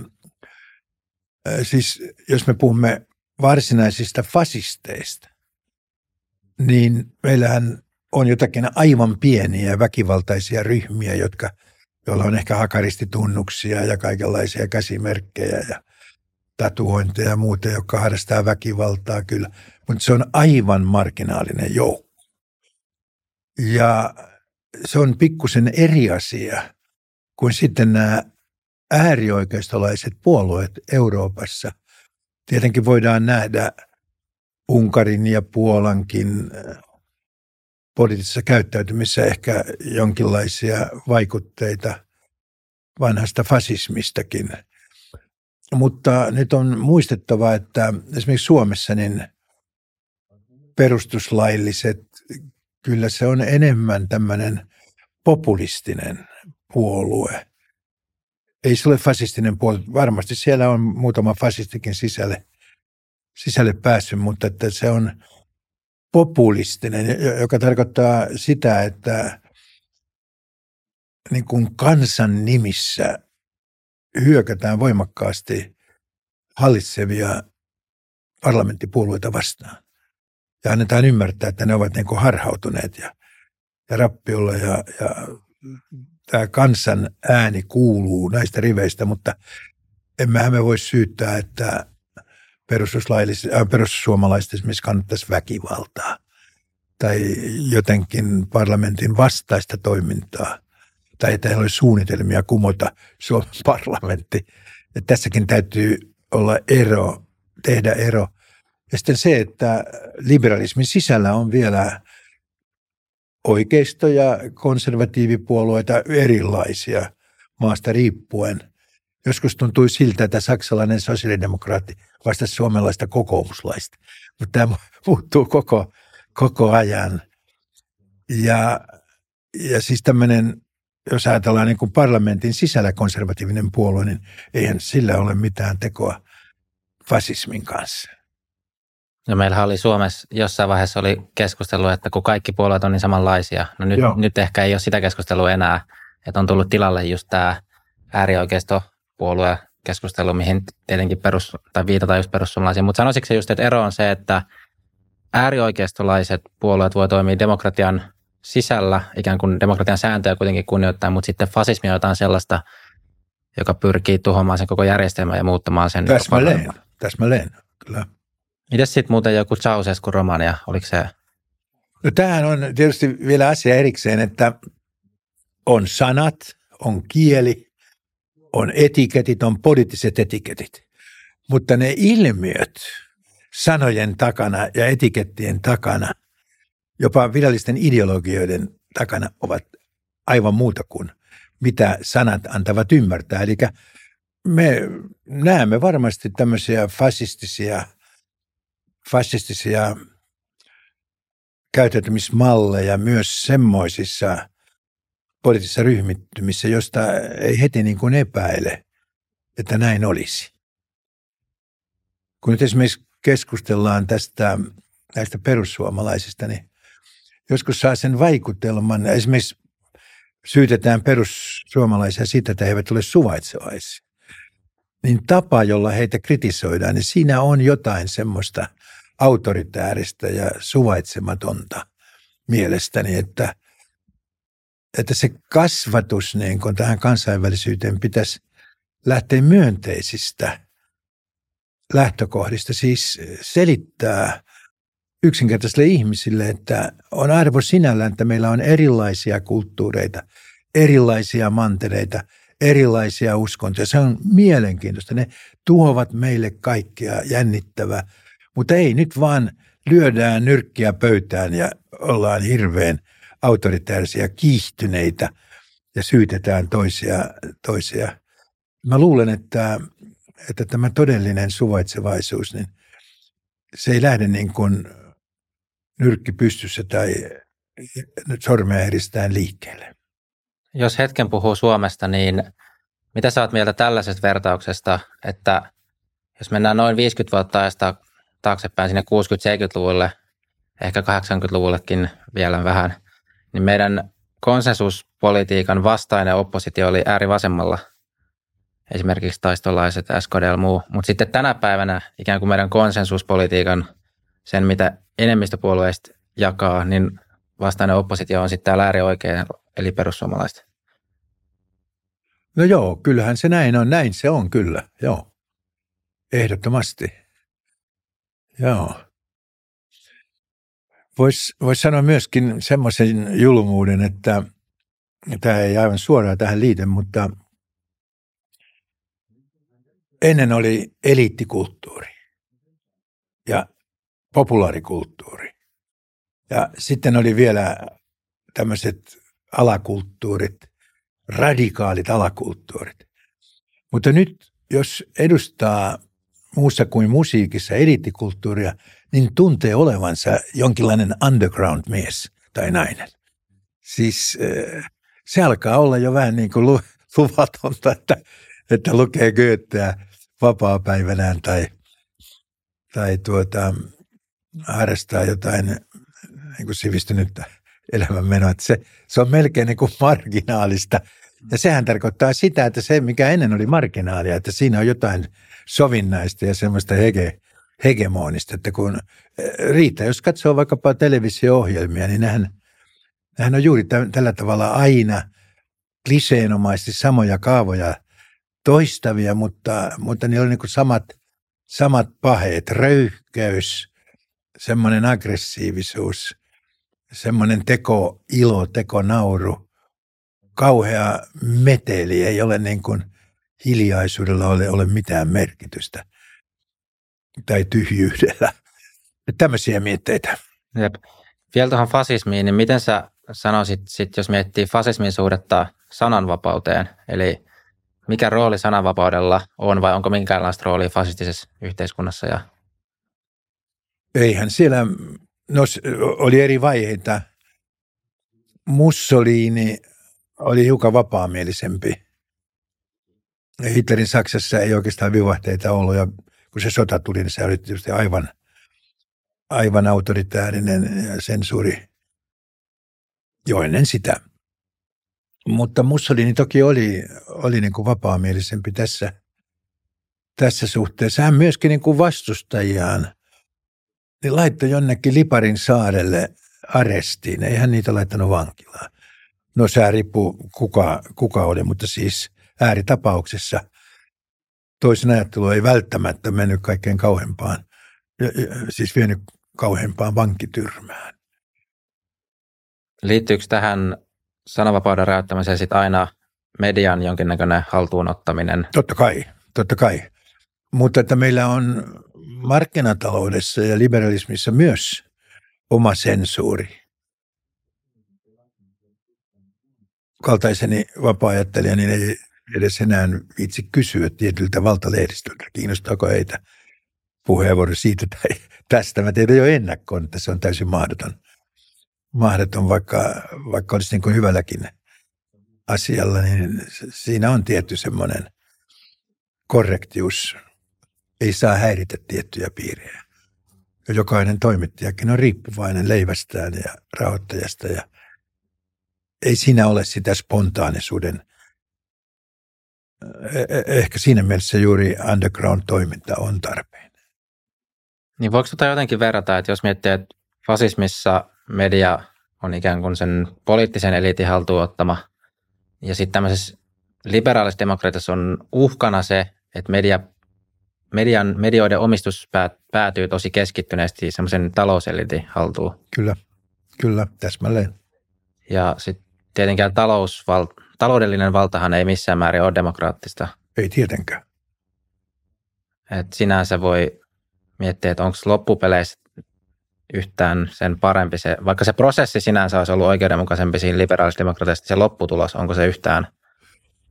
siis jos me puhumme varsinaisista fasisteista, niin meillähän on jotakin aivan pieniä väkivaltaisia ryhmiä, jotka, joilla on ehkä hakaristitunnuksia ja kaikenlaisia käsimerkkejä ja tatuointeja ja muuta, jotka harrastaa väkivaltaa kyllä – mutta se on aivan marginaalinen joukko. Ja se on pikkusen eri asia kuin sitten nämä äärioikeistolaiset puolueet Euroopassa. Tietenkin voidaan nähdä Unkarin ja Puolankin äh, poliittisessa käyttäytymisessä ehkä jonkinlaisia vaikutteita vanhasta fasismistakin. Mutta nyt on muistettava, että esimerkiksi Suomessa niin perustuslailliset, kyllä se on enemmän tämmöinen populistinen puolue. Ei se ole fasistinen puolue. Varmasti siellä on muutama fasistikin sisälle, sisälle päässyt, mutta että se on populistinen, joka tarkoittaa sitä, että niin kuin kansan nimissä hyökätään voimakkaasti hallitsevia parlamenttipuolueita vastaan. Ja annetaan ymmärtää, että ne ovat niin kuin harhautuneet ja, ja rappiolla ja, ja tämä kansan ääni kuuluu näistä riveistä, mutta emmehän me voi syyttää, että äh, perussuomalaiset esimerkiksi kannattaisi väkivaltaa tai jotenkin parlamentin vastaista toimintaa tai että heillä olisi suunnitelmia kumota Suomen parlamentti. Ja tässäkin täytyy olla ero tehdä ero. Ja sitten se, että liberalismin sisällä on vielä oikeisto- ja konservatiivipuolueita erilaisia maasta riippuen. Joskus tuntui siltä, että saksalainen sosiaalidemokraatti vastasi suomalaista kokoomuslaista, mutta tämä muuttuu koko, koko ajan. Ja, ja siis tämmöinen, jos ajatellaan niin kuin parlamentin sisällä konservatiivinen puolue, niin eihän sillä ole mitään tekoa fasismin kanssa. No meillähän oli Suomessa jossain vaiheessa oli keskustelu, että kun kaikki puolueet on niin samanlaisia, no nyt, nyt ehkä ei ole sitä keskustelua enää, että on tullut tilalle just tämä äärioikeistopuolue keskustelu, mihin tietenkin perus, tai viitataan just perussuomalaisiin, mutta sanoisitko se just, että ero on se, että äärioikeistolaiset puolueet voi toimia demokratian sisällä, ikään kuin demokratian sääntöjä kuitenkin kunnioittaa, mutta sitten fasismi on jotain sellaista, joka pyrkii tuhoamaan sen koko järjestelmän ja muuttamaan sen. Täsmälleen, täsmälleen, kyllä. Mites sitten muuten joku Ceausescu romania, oliko se? No tämähän on tietysti vielä asia erikseen, että on sanat, on kieli, on etiketit, on poliittiset etiketit. Mutta ne ilmiöt sanojen takana ja etikettien takana, jopa virallisten ideologioiden takana ovat aivan muuta kuin mitä sanat antavat ymmärtää. Eli me näemme varmasti tämmöisiä fasistisia – fasistisia käyttäytymismalleja myös semmoisissa poliittisissa ryhmittymissä, josta ei heti niin kuin epäile, että näin olisi. Kun nyt esimerkiksi keskustellaan tästä näistä perussuomalaisista, niin joskus saa sen vaikutelman, esimerkiksi syytetään perussuomalaisia siitä, että he eivät ole suvaitsevaisia. Niin tapa, jolla heitä kritisoidaan, niin siinä on jotain semmoista – autoritääristä ja suvaitsematonta mielestäni, että, että se kasvatus niin kun tähän kansainvälisyyteen pitäisi lähteä myönteisistä lähtökohdista, siis selittää yksinkertaisille ihmisille, että on arvo sinällään, että meillä on erilaisia kulttuureita, erilaisia mantereita, erilaisia uskontoja. Se on mielenkiintoista. Ne tuovat meille kaikkea jännittävää mutta ei, nyt vaan lyödään nyrkkiä pöytään ja ollaan hirveän autoritäärisiä, kiihtyneitä ja syytetään toisia. toisia. Mä luulen, että, että tämä todellinen suvaitsevaisuus, niin se ei lähde niin kuin nyrkki pystyssä tai sormea eristään liikkeelle. Jos hetken puhuu Suomesta, niin mitä sä oot mieltä tällaisesta vertauksesta, että jos mennään noin 50 vuotta ajasta taaksepäin sinne 60-70-luvulle, ehkä 80-luvullekin vielä vähän, niin meidän konsensuspolitiikan vastainen oppositio oli äärivasemmalla, esimerkiksi taistolaiset, SKD ja muu. Mutta sitten tänä päivänä ikään kuin meidän konsensuspolitiikan, sen mitä enemmistöpuolueista jakaa, niin vastainen oppositio on sitten täällä äärioikein, eli perussuomalaiset. No joo, kyllähän se näin on. Näin se on kyllä, joo. Ehdottomasti. Joo. Voisi vois sanoa myöskin semmoisen julmuuden, että tämä ei aivan suoraan tähän liity, mutta ennen oli eliittikulttuuri ja populaarikulttuuri. Ja sitten oli vielä tämmöiset alakulttuurit, radikaalit alakulttuurit. Mutta nyt, jos edustaa muussa kuin musiikissa eliittikulttuuria, niin tuntee olevansa jonkinlainen underground-mies tai nainen. Siis äh, se alkaa olla jo vähän niin kuin luvatonta, että, että lukee Goetheä vapaa-päivänään tai, tai tuota, harrastaa jotain niin kuin sivistynyttä elämänmenoa. Se, se on melkein niin kuin marginaalista. Ja sehän tarkoittaa sitä, että se, mikä ennen oli marginaalia, että siinä on jotain – sovinnaista ja semmoista hege, hegemonista, että kun eh, riittää, jos katsoo vaikkapa televisio-ohjelmia, niin nehän, nehän on juuri tällä tavalla aina kliseenomaisesti samoja kaavoja toistavia, mutta, mutta niillä on niin samat, samat paheet, röyhkeys, semmoinen aggressiivisuus, semmoinen teko ilo, teko nauru, kauhea meteli, ei ole niin kuin – hiljaisuudella ole, ole mitään merkitystä. Tai tyhjyydellä. Tämmöisiä mietteitä. Jep. Vielä tuohon fasismiin, niin miten sä sanoisit, sit, jos miettii fasismin suhdetta sananvapauteen, eli mikä rooli sananvapaudella on vai onko minkäänlaista roolia fasistisessa yhteiskunnassa? Ja... Eihän siellä, no oli eri vaiheita. Mussolini oli hiukan vapaamielisempi. Hitlerin Saksassa ei oikeastaan vivahteita ollut ja kun se sota tuli, niin se oli tietysti aivan, aivan autoritäärinen sensuuri jo ennen sitä. Mutta Mussolini toki oli, oli niin kuin vapaamielisempi tässä, tässä suhteessa. Hän myöskin niin kuin vastustajiaan niin laittoi jonnekin Liparin saarelle arestiin. Ei hän niitä laittanut vankilaan. No se riippuu kuka, kuka oli, mutta siis ääritapauksessa toisen ajattelu ei välttämättä mennyt kaikkein kauhempaan, siis vienyt kauhempaan vankityrmään. Liittyykö tähän sananvapauden rajoittamiseen sitten aina median jonkinnäköinen haltuunottaminen? Totta kai, totta kai. Mutta että meillä on markkinataloudessa ja liberalismissa myös oma sensuuri. Kaltaiseni vapaa niin ei edes enää itse kysyä tietyltä valtalehdistöltä, kiinnostaako heitä puheenvuoro siitä tai tästä. Mä tiedän jo ennakkoon, että se on täysin mahdoton mahdoton, vaikka, vaikka olisi niin kuin hyvälläkin asialla, niin siinä on tietty semmoinen korrektius. Ei saa häiritä tiettyjä piirejä. Ja jokainen toimittajakin on riippuvainen leivästään ja rahoittajasta ja ei siinä ole sitä spontaanisuuden. E-, e-, ehkä siinä mielessä juuri underground-toiminta on tarpeen. Niin voiko tota jotenkin verrata, että jos miettii, että fasismissa media on ikään kuin sen poliittisen eliitin haltuun ottama. Ja sitten tämmöisessä liberaalissa demokratiassa on uhkana se, että media, median, medioiden omistus päätyy tosi keskittyneesti semmoisen talouseliitin haltuun. Kyllä, kyllä, täsmälleen. Ja sitten tietenkään talousval, taloudellinen valtahan ei missään määrin ole demokraattista. Ei tietenkään. Et sinänsä voi miettiä, että onko loppupeleissä yhtään sen parempi se, vaikka se prosessi sinänsä olisi ollut oikeudenmukaisempi siinä liberaalis-demokratiasta, se lopputulos, onko se yhtään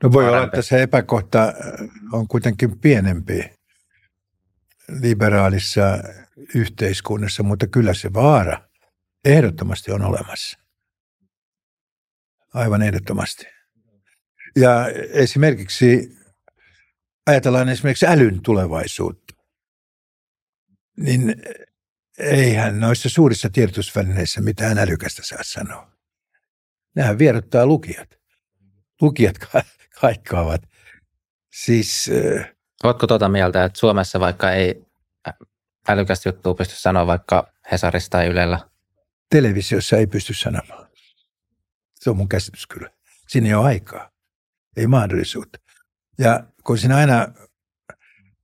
No voi parempi? olla, että se epäkohta on kuitenkin pienempi liberaalissa yhteiskunnassa, mutta kyllä se vaara ehdottomasti on olemassa. Aivan ehdottomasti. Ja esimerkiksi ajatellaan esimerkiksi älyn tulevaisuutta, niin eihän noissa suurissa tiedotusvälineissä mitään älykästä saa sanoa. Nehän vierottaa lukijat. Lukijat ka- kaikkaavat. Siis... Äh, Oletko tuota mieltä, että Suomessa vaikka ei älykästä juttua pysty sanoa vaikka Hesarista tai Ylellä? Televisiossa ei pysty sanomaan. Se on mun käsitys kyllä. Siinä ei ole aikaa. Ei mahdollisuutta. Ja kun siinä aina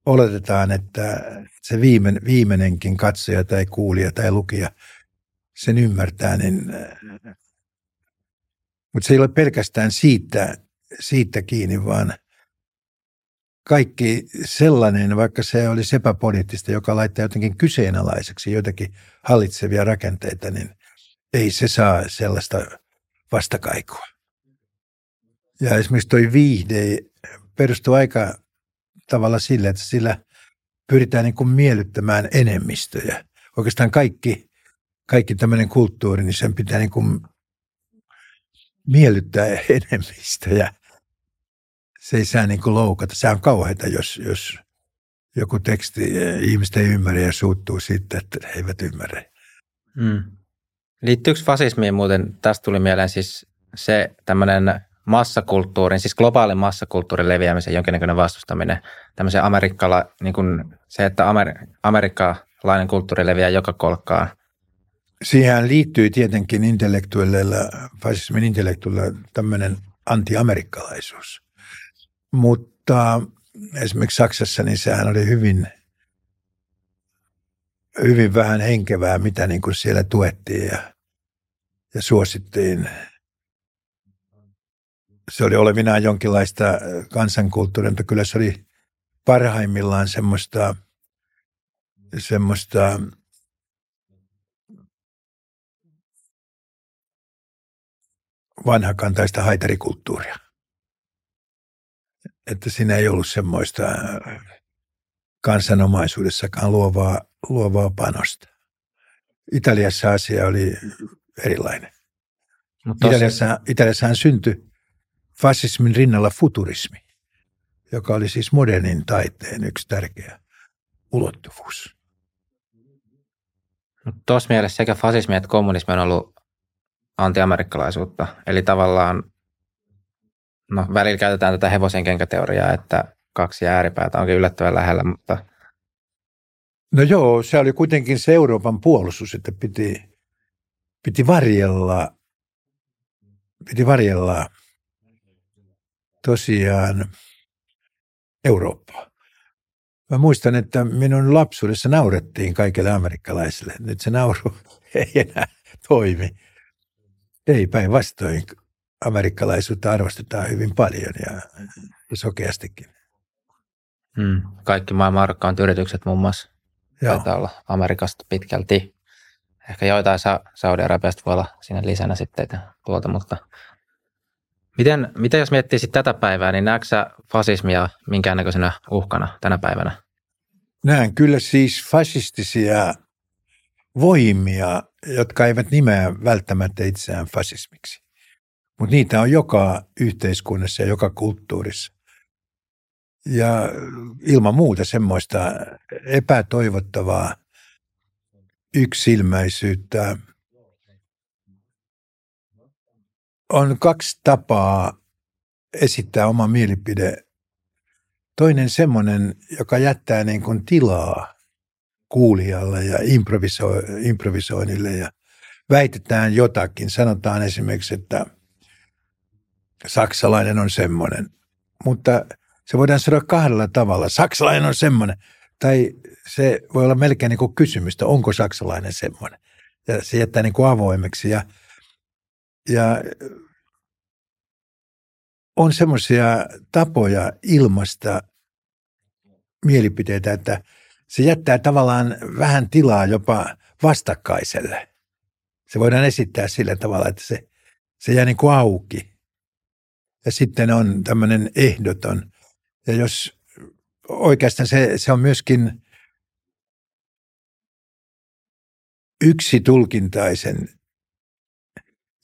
oletetaan, että se viimein, viimeinenkin katsoja tai kuulija tai lukija sen ymmärtää, niin mutta se ei ole pelkästään siitä, siitä kiinni, vaan kaikki sellainen, vaikka se oli epäpoliittista, joka laittaa jotenkin kyseenalaiseksi joitakin hallitsevia rakenteita, niin ei se saa sellaista vastakaikua. Ja esimerkiksi tuo viihde perustuu aika tavalla sille, että sillä pyritään niin kuin miellyttämään enemmistöjä. Oikeastaan kaikki, kaikki tämmöinen kulttuuri, niin sen pitää niin kuin miellyttää enemmistöjä. Se ei saa niin kuin loukata. Se on kauheita, jos, jos joku teksti ihmiset ei ymmärrä ja suuttuu siitä, että he eivät ymmärrä. Hmm. Liittyykö fasismiin muuten, tästä tuli mieleen siis se tämmöinen massakulttuurin, siis globaalin massakulttuurin leviämisen jonkinnäköinen vastustaminen, tämmöisen amerikkala, niin kuin se, että amer, amerikkalainen kulttuuri leviää joka kolkkaan. Siihen liittyy tietenkin intellektuelleilla, fasismin intellektuelleilla tämmöinen antiamerikkalaisuus. Mutta esimerkiksi Saksassa, niin sehän oli hyvin, hyvin vähän henkevää, mitä niin kuin siellä tuettiin ja, ja suosittiin – se oli olevinaan jonkinlaista kansankulttuuria, mutta kyllä se oli parhaimmillaan semmoista semmoista vanhakantaista haitarikulttuuria. Että siinä ei ollut semmoista kansanomaisuudessakaan luovaa, luovaa panosta. Italiassa asia oli erilainen. Mutta Italiassa, Italiassahan syntyi fasismin rinnalla futurismi, joka oli siis modernin taiteen yksi tärkeä ulottuvuus. Tuossa mielessä sekä fasismi että kommunismi on ollut antiamerikkalaisuutta. Eli tavallaan, no välillä käytetään tätä hevosen kenkäteoriaa, että kaksi ääripäätä onkin yllättävän lähellä, mutta... No joo, se oli kuitenkin se Euroopan puolustus, että piti, piti varjella, piti varjella tosiaan Eurooppaa. Mä muistan, että minun lapsuudessa naurettiin kaikille amerikkalaisille. Nyt se nauru ei enää toimi. Ei päinvastoin. Amerikkalaisuutta arvostetaan hyvin paljon ja, sokeastikin. Hmm. Kaikki maailman arvokkaat yritykset muun muassa Joo. taitaa olla Amerikasta pitkälti. Ehkä joitain Sa- Saudi-Arabiasta voi olla siinä lisänä sitten tuolta, mutta miten, miten jos miettii sitten tätä päivää, niin näetkö sä fasismia minkäännäköisenä uhkana tänä päivänä? Näen kyllä siis fasistisia voimia, jotka eivät nimeä välttämättä itseään fasismiksi. Mutta niitä on joka yhteiskunnassa ja joka kulttuurissa. Ja ilman muuta semmoista epätoivottavaa yksilmäisyyttä. On kaksi tapaa esittää oma mielipide. Toinen semmoinen, joka jättää niin kuin tilaa kuulijalle ja improviso- improvisoinnille ja väitetään jotakin. Sanotaan esimerkiksi, että saksalainen on semmoinen. Mutta se voidaan sanoa kahdella tavalla. Saksalainen on semmoinen. Tai se voi olla melkein niin kuin kysymystä, onko saksalainen semmoinen. Ja se jättää niin kuin avoimeksi. Ja, ja on semmoisia tapoja ilmasta mielipiteitä, että se jättää tavallaan vähän tilaa jopa vastakkaiselle. Se voidaan esittää sillä tavalla, että se, se jää niin kuin auki. Ja sitten on tämmöinen ehdoton. Ja jos oikeastaan se, se on myöskin yksi tulkintaisen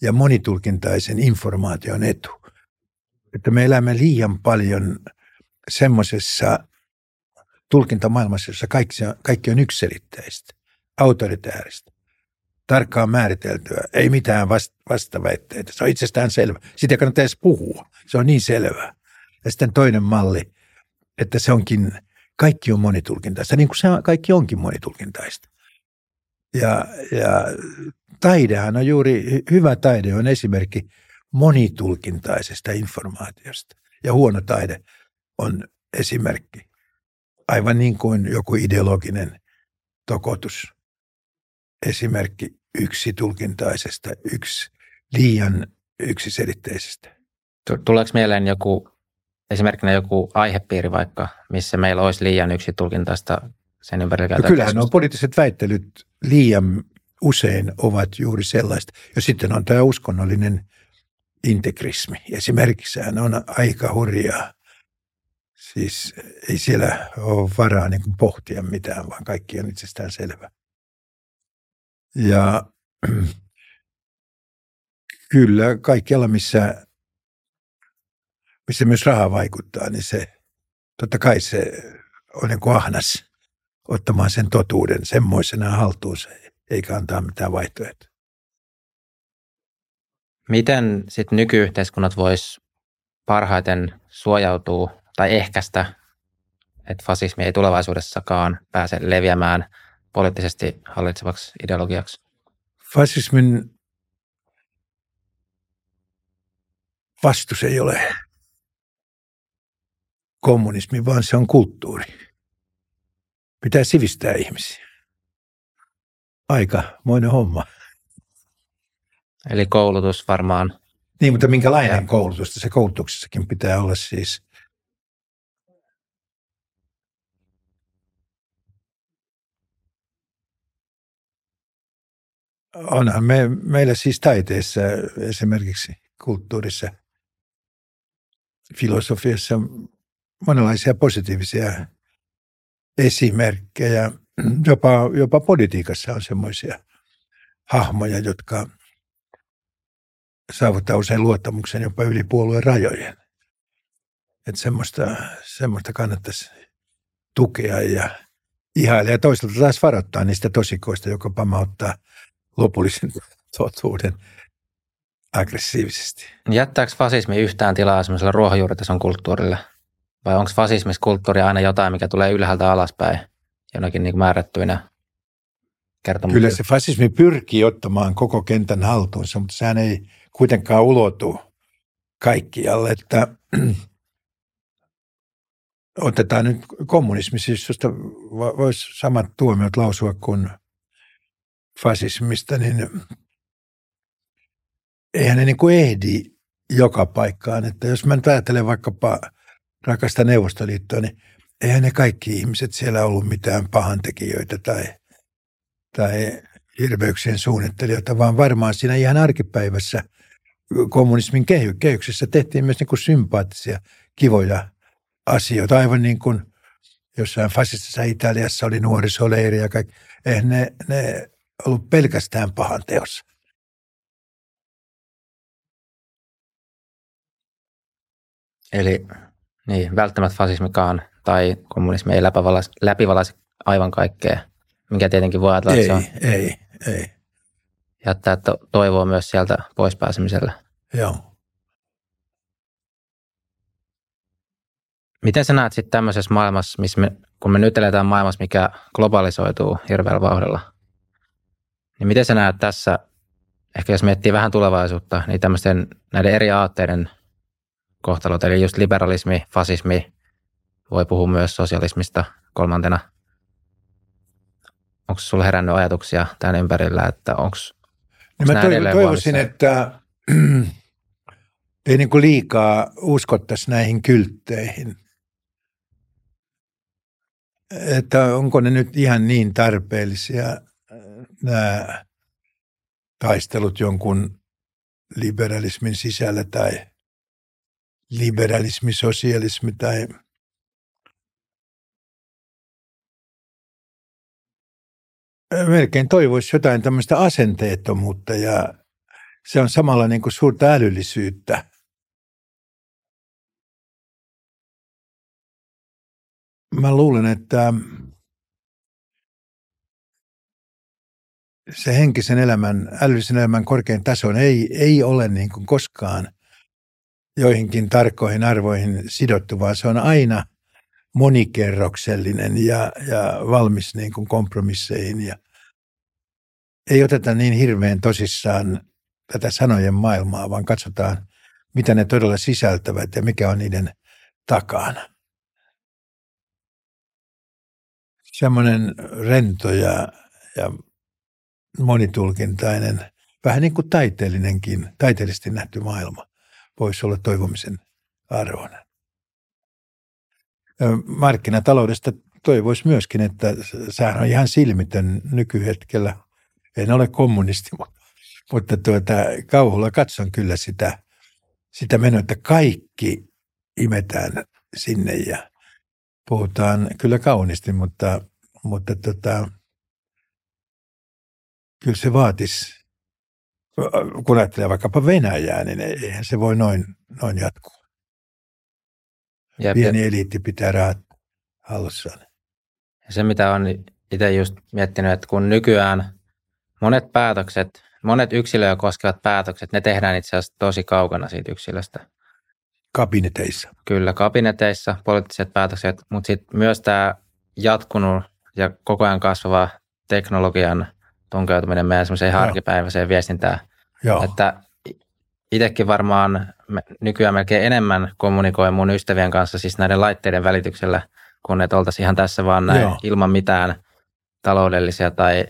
ja monitulkintaisen informaation etu. Että me elämme liian paljon semmoisessa tulkintamaailmassa, jossa kaikki, kaikki on yksilitteistä, autoritääristä, tarkkaan määriteltyä, ei mitään vast, vastaväitteitä. Se on itsestään selvä. Siitä ei kannata edes puhua. Se on niin selvää. Ja sitten toinen malli, että se onkin, kaikki on monitulkintaista, niin kuin se kaikki onkin monitulkintaista. Ja, ja taidehan on juuri, hyvä taide on esimerkki monitulkintaisesta informaatiosta. Ja huono taide on esimerkki aivan niin kuin joku ideologinen tokotus. Esimerkki yksi tulkintaisesta, yksi liian yksiselitteisestä. Tuleeko mieleen joku, esimerkkinä joku aihepiiri vaikka, missä meillä olisi liian yksi tulkintaista sen ympärillä no Kyllähän nuo poliittiset väittelyt liian usein ovat juuri sellaista. Ja sitten on tämä uskonnollinen integrismi. Esimerkiksi sehän on aika hurjaa Siis ei siellä ole varaa niin kuin pohtia mitään, vaan kaikki on itsestään selvä. Ja kyllä kaikkialla, missä, missä myös raha vaikuttaa, niin se totta kai se on niin kuin ahnas ottamaan sen totuuden semmoisena haltuunsa, eikä antaa mitään vaihtoehtoja. Miten sitten nykyyhteiskunnat vois parhaiten suojautua tai ehkäistä, että fasismi ei tulevaisuudessakaan pääse leviämään poliittisesti hallitsevaksi ideologiaksi? Fasismin vastus ei ole kommunismi, vaan se on kulttuuri. Pitää sivistää ihmisiä. Aika moinen homma. Eli koulutus varmaan. Niin, mutta minkälainen koulutus? Se koulutuksessakin pitää olla siis onhan me, meillä siis taiteessa esimerkiksi kulttuurissa, filosofiassa monenlaisia positiivisia esimerkkejä. Jopa, jopa politiikassa on semmoisia hahmoja, jotka saavuttaa usein luottamuksen jopa yli puolueen rajojen. Että semmoista, semmoista kannattaisi tukea ja ihailla. Ja toisaalta taas varoittaa niistä tosikoista, joka pamauttaa lopullisen totuuden aggressiivisesti. Jättääkö fasismi yhtään tilaa semmoiselle ruohonjuuritason kulttuurille? Vai onko fasismissa kulttuuri aina jotain, mikä tulee ylhäältä alaspäin jonakin niin määrättyinä kertomuksia? Kyllä se fasismi pyrkii ottamaan koko kentän haltuunsa, mutta sehän ei kuitenkaan ulotu kaikkialle. Että otetaan nyt kommunismi, siis josta voisi samat tuomiot lausua kuin fasismista, niin eihän ne niin kuin ehdi joka paikkaan. Että jos mä nyt ajattelen vaikkapa rakasta Neuvostoliittoa, niin eihän ne kaikki ihmiset siellä ollut mitään pahantekijöitä tai, tai hirveyksien suunnittelijoita, vaan varmaan siinä ihan arkipäivässä kommunismin kehyksessä tehtiin myös niin kuin sympaattisia, kivoja asioita, aivan niin kuin jossain fasistisessa Italiassa oli nuorisoleiri ja kaikki. Eihän ne, ne ollut pelkästään pahan teossa. Eli niin, välttämättä fasismikaan tai kommunismi ei läpivalaisi, läpivalaisi aivan kaikkea, mikä tietenkin voi ajatella, ei, että se on, ei, ei. Jättää to- toivoa myös sieltä pois pääsemiselle. Joo. Miten sä näet sitten tämmöisessä maailmassa, missä me, kun me nyt eletään maailmassa, mikä globalisoituu hirveällä vauhdilla, niin miten sä näet tässä, ehkä jos miettii vähän tulevaisuutta, niin tämmöisten näiden eri aatteiden kohtalot, eli just liberalismi, fasismi, voi puhua myös sosialismista kolmantena. Onko sulla herännyt ajatuksia tämän ympärillä, että onko niin mä toiv- toivoisin, että ei niin kuin liikaa uskottaisi näihin kyltteihin. Että onko ne nyt ihan niin tarpeellisia nämä taistelut jonkun liberalismin sisällä tai liberalismi, sosialismi tai melkein toivoisi jotain tämmöistä asenteettomuutta ja se on samalla niin kuin suurta älyllisyyttä. Mä luulen, että se henkisen elämän, älyllisen elämän korkein taso ei, ei ole niin kuin koskaan joihinkin tarkkoihin arvoihin sidottu, vaan se on aina monikerroksellinen ja, ja valmis niin kuin kompromisseihin. Ja ei oteta niin hirveän tosissaan tätä sanojen maailmaa, vaan katsotaan, mitä ne todella sisältävät ja mikä on niiden takana. Semmoinen rento ja, ja monitulkintainen, vähän niin kuin taiteellinenkin, taiteellisesti nähty maailma voisi olla toivomisen arvoinen. Markkinataloudesta toivoisi myöskin, että sehän on ihan silmitön nykyhetkellä. En ole kommunisti, mutta tuota, kauhulla katson kyllä sitä, sitä menoa, että kaikki imetään sinne ja puhutaan kyllä kauniisti, mutta, mutta tota, kyllä se vaatisi, kun ajattelee vaikkapa Venäjää, niin eihän se voi noin, noin jatkua. Jep, Pieni eliitti pitää rahat hallussaan. Ja se, mitä on itse just miettinyt, että kun nykyään monet päätökset, monet yksilöä koskevat päätökset, ne tehdään itse asiassa tosi kaukana siitä yksilöstä. Kabineteissa. Kyllä, kabineteissa, poliittiset päätökset, mutta sitten myös tämä jatkunut ja koko ajan kasvava teknologian tunkeutuminen meidän semmoiseen arkipäiväiseen viestintään. Joo. Että itsekin varmaan nykyään melkein enemmän kommunikoin mun ystävien kanssa siis näiden laitteiden välityksellä, kun että oltaisiin ihan tässä vaan näin Joo. ilman mitään taloudellisia tai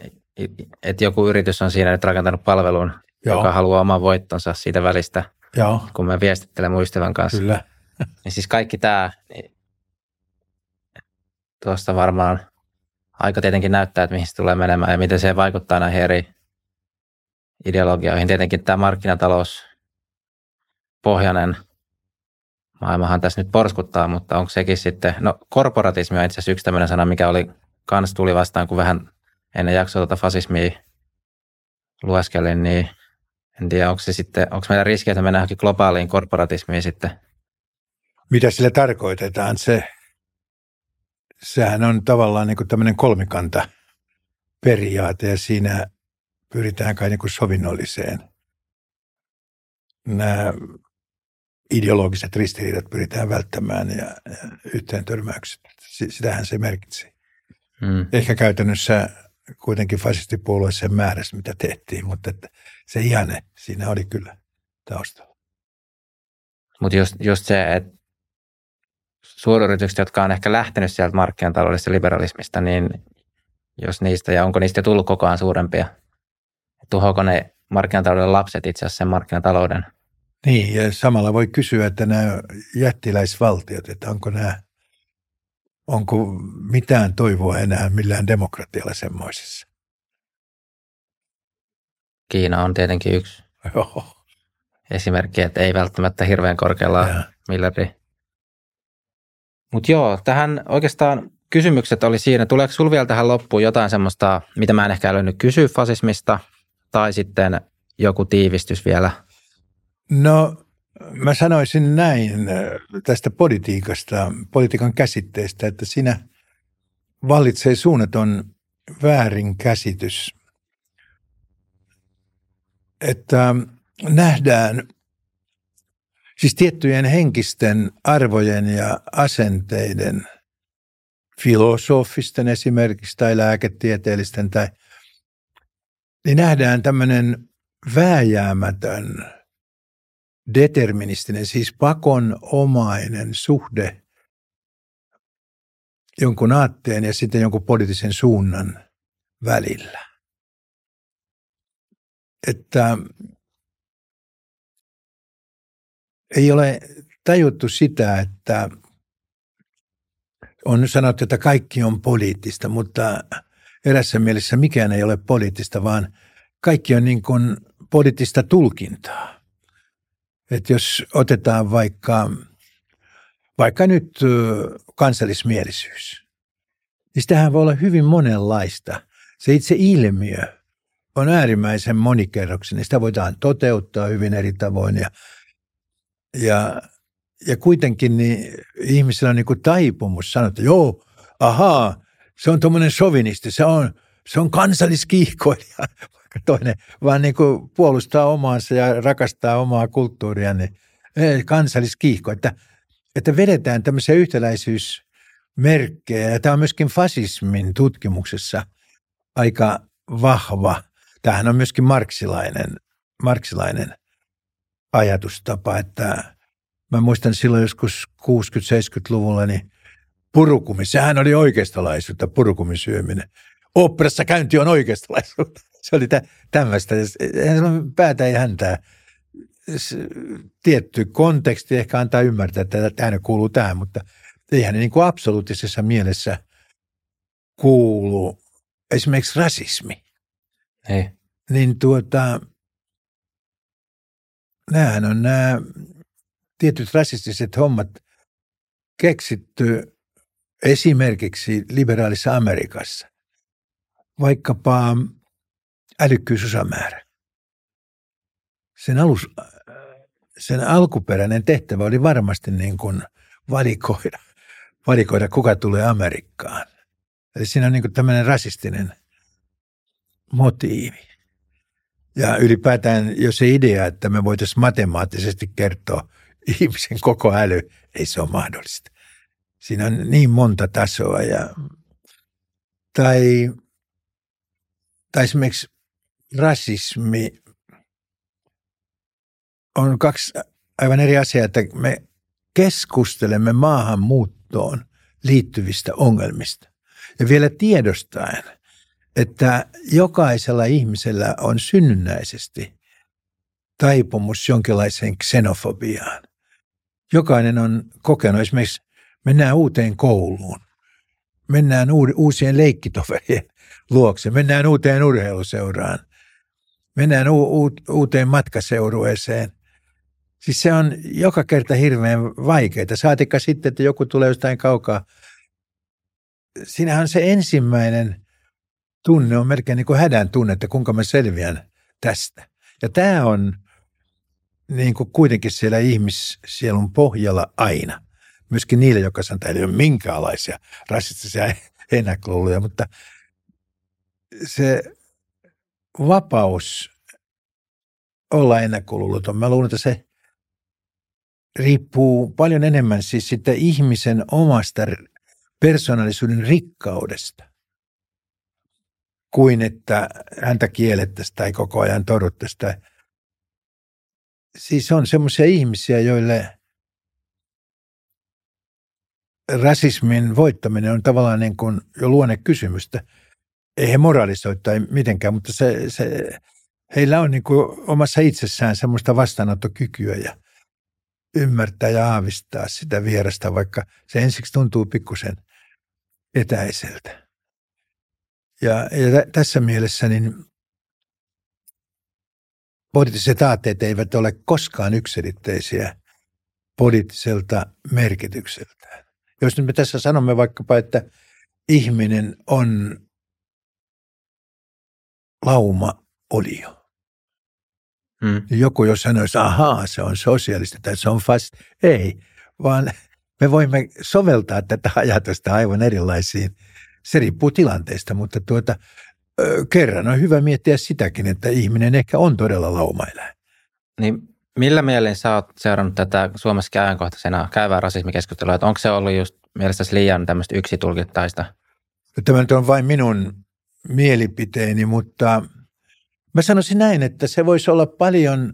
että joku yritys on siinä nyt rakentanut palvelun, Joo. joka haluaa oman voittonsa siitä välistä, Joo. kun mä viestittelen mun ystävän kanssa. Kyllä. niin siis kaikki tämä, niin tuosta varmaan aika tietenkin näyttää, että mihin se tulee menemään ja miten se vaikuttaa näihin eri ideologioihin. Tietenkin tämä markkinatalous pohjainen maailmahan tässä nyt porskuttaa, mutta onko sekin sitten, no korporatismi on itse asiassa yksi tämmöinen sana, mikä oli kans tuli vastaan, kun vähän ennen jaksoa tuota fasismia lueskelin, niin en tiedä, onko se sitten, onko meillä riski, että mennään johonkin globaaliin korporatismiin sitten? Mitä sillä tarkoitetaan? Se, sehän on tavallaan niin kuin tämmöinen kolmikanta periaate ja siinä pyritään kai niin kuin sovinnolliseen. Nämä ideologiset ristiriidat pyritään välttämään ja, ja yhteen törmäykset. Sitähän se merkitsi. Hmm. Ehkä käytännössä kuitenkin fasistipuolue sen määrässä, mitä tehtiin, mutta että se ihanne siinä oli kyllä taustalla. Mutta just, just se, että suuryritykset, jotka on ehkä lähtenyt sieltä markkinataloudesta liberalismista, niin jos niistä, ja onko niistä tullut koko ajan suurempia, tuhoako ne markkinatalouden lapset itse asiassa sen markkinatalouden? Niin, ja samalla voi kysyä, että nämä jättiläisvaltiot, että onko nämä onko mitään toivoa enää millään demokratialla semmoisessa? Kiina on tietenkin yksi Joo. esimerkki, että ei välttämättä hirveän korkealla miljardi. Mutta joo, tähän oikeastaan kysymykset oli siinä. Tuleeko sinulla vielä tähän loppuun jotain semmoista, mitä mä en ehkä löynyt kysyä fasismista, tai sitten joku tiivistys vielä? No Mä sanoisin näin äh, tästä politiikasta, politiikan käsitteestä, että siinä vallitsee suunnaton väärinkäsitys. Että nähdään siis tiettyjen henkisten arvojen ja asenteiden, filosofisten esimerkiksi tai lääketieteellisten tai, niin nähdään tämmöinen vääjäämätön – deterministinen, siis pakonomainen suhde jonkun aatteen ja sitten jonkun poliittisen suunnan välillä. Että ei ole tajuttu sitä, että on sanottu, että kaikki on poliittista, mutta erässä mielessä mikään ei ole poliittista, vaan kaikki on niin kuin poliittista tulkintaa. Että jos otetaan vaikka, vaikka nyt kansallismielisyys, niin sitähän voi olla hyvin monenlaista. Se itse ilmiö on äärimmäisen monikerroksinen. Sitä voidaan toteuttaa hyvin eri tavoin ja, ja, ja kuitenkin niin ihmisillä on niin kuin taipumus sanoa, että joo, ahaa, se on tuommoinen sovinisti, se on, se on kansalliskiihkoilija, toinen vaan niin kuin puolustaa omaansa ja rakastaa omaa kulttuuria, niin kansalliskiihko, että, että vedetään tämmöisiä yhtäläisyysmerkkejä. Ja tämä on myöskin fasismin tutkimuksessa aika vahva. Tämähän on myöskin marksilainen, marksilainen ajatustapa, että mä muistan silloin joskus 60-70-luvulla, niin purukumi, sehän oli oikeistolaisuutta, purukumisyöminen. Oopperassa käynti on oikeistolaisuutta se oli tä, tämmöistä. Päätä ei häntää. Tietty konteksti ehkä antaa ymmärtää, että tämä kuuluu tähän, mutta eihän ne niin kuin absoluuttisessa mielessä kuulu esimerkiksi rasismi. Ei. Niin tuota, näähän on nämä tietyt rasistiset hommat keksitty esimerkiksi liberaalissa Amerikassa. Vaikkapa älykkyysosamäärä. Sen, alus, sen alkuperäinen tehtävä oli varmasti niin kuin valikoida, valikoida, kuka tulee Amerikkaan. Eli siinä on niin kuin tämmöinen rasistinen motiivi. Ja ylipäätään jo se idea, että me voitaisiin matemaattisesti kertoa ihmisen koko äly, ei se ole mahdollista. Siinä on niin monta tasoa. Ja, tai, tai esimerkiksi rasismi on kaksi aivan eri asiaa, että me keskustelemme maahanmuuttoon liittyvistä ongelmista. Ja vielä tiedostaen, että jokaisella ihmisellä on synnynnäisesti taipumus jonkinlaiseen xenofobiaan. Jokainen on kokenut esimerkiksi, mennään uuteen kouluun, mennään uusien leikkitoverien luokse, mennään uuteen urheiluseuraan, mennään u- u- uuteen matkaseurueeseen. Siis se on joka kerta hirveän vaikeaa. Saatikka sitten, että joku tulee jostain kaukaa. Siinähän on se ensimmäinen tunne on melkein niin kuin hädän tunne, että kuinka mä selviän tästä. Ja tämä on niin kuin kuitenkin siellä ihmissielun pohjalla aina. Myöskin niille, jotka sanoo, että ei ole minkäänlaisia rasistisia ennakkoluuloja, mutta se vapaus olla ennakkoluuloton, mä luulen, että se riippuu paljon enemmän siis sitten ihmisen omasta persoonallisuuden rikkaudesta kuin että häntä kiellettäisiin tai koko ajan torjuttaisiin. Siis on semmoisia ihmisiä, joille rasismin voittaminen on tavallaan niin kuin jo luonne kysymystä. Ei he moralisoi tai mitenkään, mutta se, se, heillä on niin kuin omassa itsessään semmoista vastaanottokykyä ja ymmärtää ja aavistaa sitä vierasta, vaikka se ensiksi tuntuu pikkusen etäiseltä. Ja, ja tässä mielessä niin poliittiset aatteet eivät ole koskaan yksilitteisiä poliittiselta merkitykseltään. Jos nyt me tässä sanomme vaikkapa, että ihminen on lauma olio. Hmm. Niin joku jos sanoisi, ahaa, se on sosiaalista tai se on fast. Ei, vaan me voimme soveltaa tätä ajatusta aivan erilaisiin. Se riippuu tilanteesta, mutta tuota, kerran on hyvä miettiä sitäkin, että ihminen ehkä on todella laumaeläin. Niin millä mielin sä oot seurannut tätä Suomessa ajankohtaisena käyvää rasismikeskustelua, että onko se ollut just mielestäsi liian tämmöistä yksitulkittaista? Tämä nyt on vain minun mielipiteeni, mutta mä sanoisin näin, että se voisi olla paljon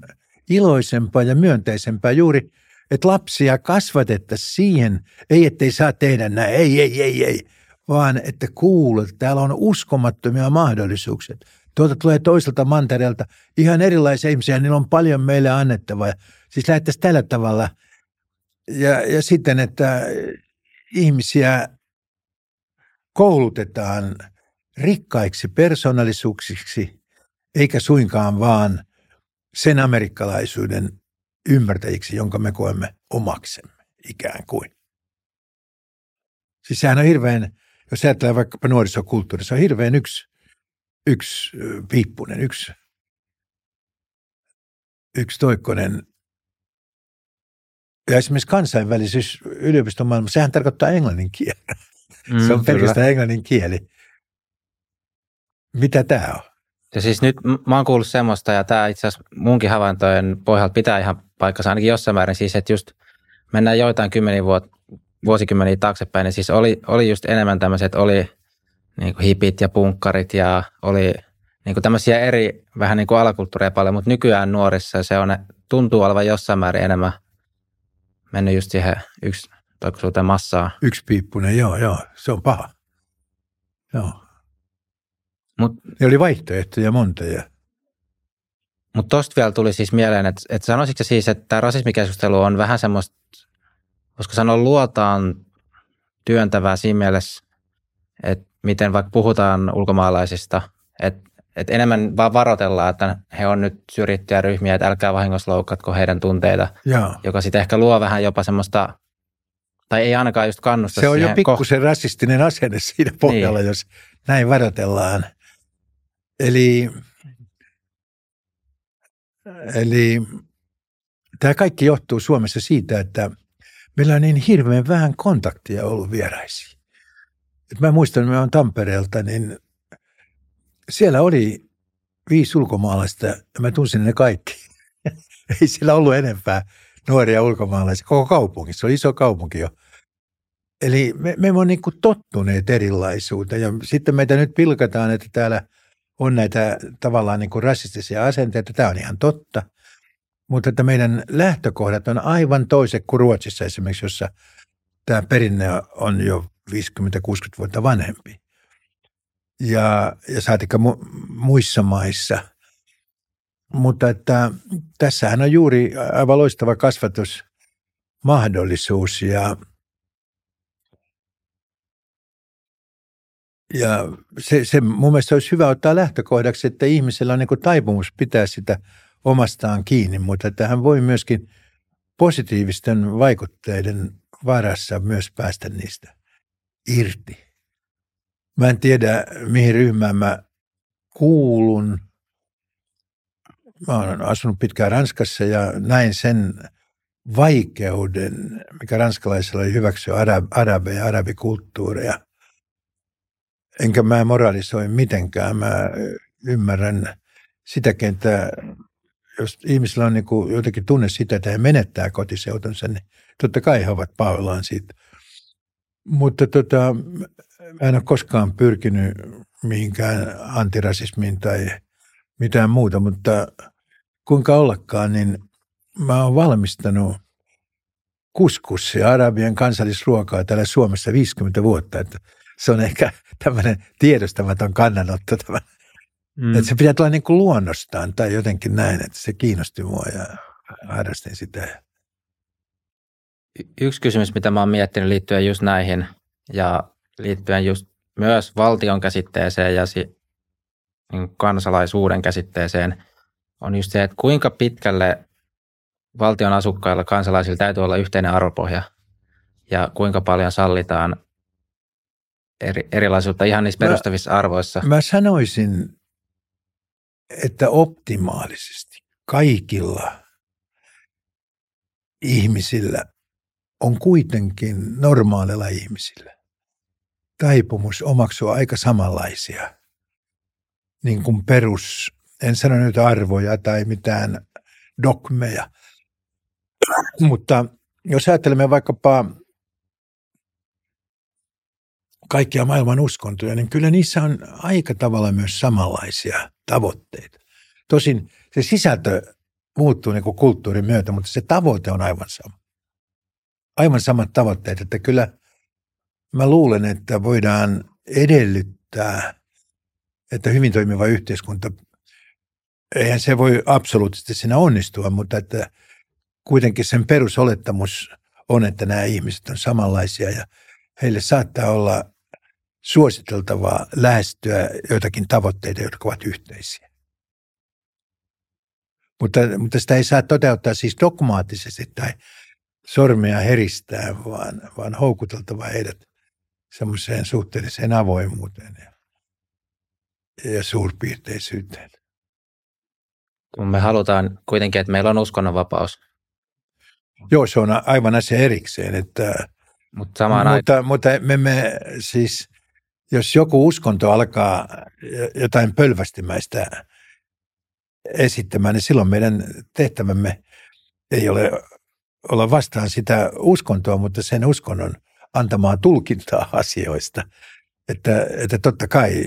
iloisempaa ja myönteisempää juuri, että lapsia kasvatettaisiin siihen, ei ettei saa tehdä näin, ei, ei, ei, ei, vaan että kuulet, täällä on uskomattomia mahdollisuuksia. Tuolta tulee toiselta mantereelta ihan erilaisia ihmisiä, niillä on paljon meille annettavaa. Siis lähdettäisiin tällä tavalla. Ja, ja sitten, että ihmisiä koulutetaan rikkaiksi persoonallisuuksiksi, eikä suinkaan vaan sen amerikkalaisuuden ymmärtäjiksi, jonka me koemme omaksemme ikään kuin. Siis sehän on hirveän jos ajatellaan vaikkapa nuorisokulttuuri, se on hirveän yksi, yksi piippunen, yksi, yksi toikkonen. Ja esimerkiksi kansainvälisyys yliopiston maailmassa, sehän tarkoittaa englannin kieltä. Mm, se on pelkästään kyllä. englannin kieli. Mitä tämä on? Ja siis nyt mä oon kuullut semmoista, ja tämä itse asiassa munkin havaintojen pohjalta pitää ihan paikkansa ainakin jossain määrin, siis että just mennään joitain kymmeniä vuotta vuosikymmeniä taaksepäin, niin siis oli, oli just enemmän tämmöiset, oli niin kuin hipit ja punkkarit ja oli niin kuin tämmöisiä eri vähän niin kuin alakulttuureja paljon, mutta nykyään nuorissa se on, tuntuu olevan jossain määrin enemmän mennyt just siihen yksi toikkuisuuteen massaan. Yksi piippunen, joo, joo, se on paha. Joo. Mut, ne oli vaihtoehtoja monta ja mutta tosta vielä tuli siis mieleen, että, että sanoisitko siis, että tämä rasismikeskustelu on vähän semmoista koska sanoa luotaan työntävää siinä mielessä, että miten vaikka puhutaan ulkomaalaisista, että, että enemmän vaan varoitellaan, että he on nyt syrjittyjä ryhmiä, että älkää vahingossa loukkaatko heidän tunteita, Joo. joka sitten ehkä luo vähän jopa semmoista, tai ei ainakaan just kannusta Se on jo pikkusen ko- rasistinen asenne siinä pohjalla, niin. jos näin varoitellaan. Eli, eli tämä kaikki johtuu Suomessa siitä, että – meillä on niin hirveän vähän kontaktia ollut vieraisiin. Et mä muistan, että mä olen Tampereelta, niin siellä oli viisi ulkomaalaista ja mä tunsin ne kaikki. Ei siellä ollut enempää nuoria ulkomaalaisia. Koko kaupunki, se oli iso kaupunki jo. Eli me, me on niin tottuneet erilaisuuteen ja sitten meitä nyt pilkataan, että täällä on näitä tavallaan niin kuin rasistisia asenteita. Tämä on ihan totta. Mutta että meidän lähtökohdat on aivan toiset kuin Ruotsissa esimerkiksi, jossa tämä perinne on jo 50-60 vuotta vanhempi. Ja, ja saatikka mu, muissa maissa. Mutta että tässähän on juuri aivan loistava kasvatusmahdollisuus ja, ja se, se mun mielestä olisi hyvä ottaa lähtökohdaksi, että ihmisellä on niin taipumus pitää sitä omastaan kiinni, mutta että hän voi myöskin positiivisten vaikutteiden varassa myös päästä niistä irti. Mä en tiedä, mihin ryhmään mä kuulun. Mä olen asunut pitkään Ranskassa ja näin sen vaikeuden, mikä ranskalaisilla oli hyväksyä arab, arabeja ja arabikulttuureja. Enkä mä moralisoi mitenkään. Mä ymmärrän sitäkin, että jos ihmisillä on niin jotenkin tunne sitä, että he menettää kotiseutunsa, niin totta kai he ovat pahoillaan siitä. Mutta tota, mä en ole koskaan pyrkinyt mihinkään antirasismiin tai mitään muuta, mutta kuinka ollakaan, niin mä oon valmistanut kuskussia, Arabian kansallisruokaa täällä Suomessa 50 vuotta. Että se on ehkä tämmöinen tiedostamaton kannanotto. Tämä. Mm. Että se pitää tulla niin kuin luonnostaan tai jotenkin näin, että se kiinnosti mua ja harrastin sitä. Yksi kysymys, mitä mä oon miettinyt liittyen just näihin ja liittyen just myös valtion käsitteeseen ja si, niin kansalaisuuden käsitteeseen, on just se, että kuinka pitkälle valtion asukkailla, kansalaisilla täytyy olla yhteinen arvopohja ja kuinka paljon sallitaan eri, erilaisuutta ihan niissä perustavissa mä, arvoissa. Mä sanoisin, että optimaalisesti kaikilla ihmisillä on kuitenkin normaalilla ihmisillä taipumus omaksua aika samanlaisia niin kuin perus, en sano nyt arvoja tai mitään dogmeja, mutta jos ajattelemme vaikkapa kaikkia maailman uskontoja, niin kyllä niissä on aika tavalla myös samanlaisia tavoitteita. Tosin se sisältö muuttuu niin kuin kulttuurin myötä, mutta se tavoite on aivan sama. Aivan samat tavoitteet, että kyllä mä luulen, että voidaan edellyttää, että hyvin toimiva yhteiskunta, eihän se voi absoluuttisesti siinä onnistua, mutta että kuitenkin sen perusolettamus on, että nämä ihmiset on samanlaisia ja heille saattaa olla suositeltavaa lähestyä joitakin tavoitteita, jotka ovat yhteisiä. Mutta, mutta sitä ei saa toteuttaa siis dogmaattisesti tai sormea heristää, vaan, vaan houkuteltava heidät semmoiseen suhteelliseen avoimuuteen ja, ja suurpiirteisyyteen. Kun me halutaan kuitenkin, että meillä on uskonnonvapaus. Joo, se on aivan asia erikseen. Että, Mut samaan mutta, mutta me, me siis, jos joku uskonto alkaa jotain pölvästimäistä esittämään, niin silloin meidän tehtävämme ei ole olla vastaan sitä uskontoa, mutta sen uskonnon antamaa tulkintaa asioista. Että, että totta kai,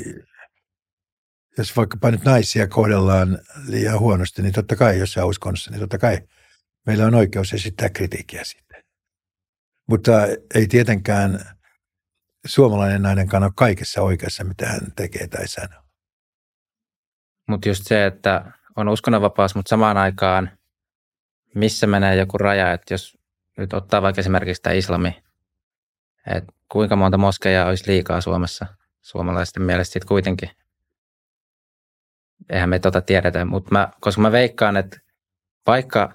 jos vaikkapa nyt naisia kohdellaan liian huonosti, niin totta kai jossain uskonnossa, niin totta kai meillä on oikeus esittää kritiikkiä siitä. Mutta ei tietenkään suomalainen nainen ole kaikessa oikeassa, mitä hän tekee tai sanoo. Mutta just se, että on uskonnonvapaus, mutta samaan aikaan missä menee joku raja, että jos nyt ottaa vaikka esimerkiksi tämä islami, että kuinka monta moskeijaa olisi liikaa Suomessa suomalaisten mielestä sitten kuitenkin. Eihän me tota tiedetä, mutta mä, koska mä veikkaan, että vaikka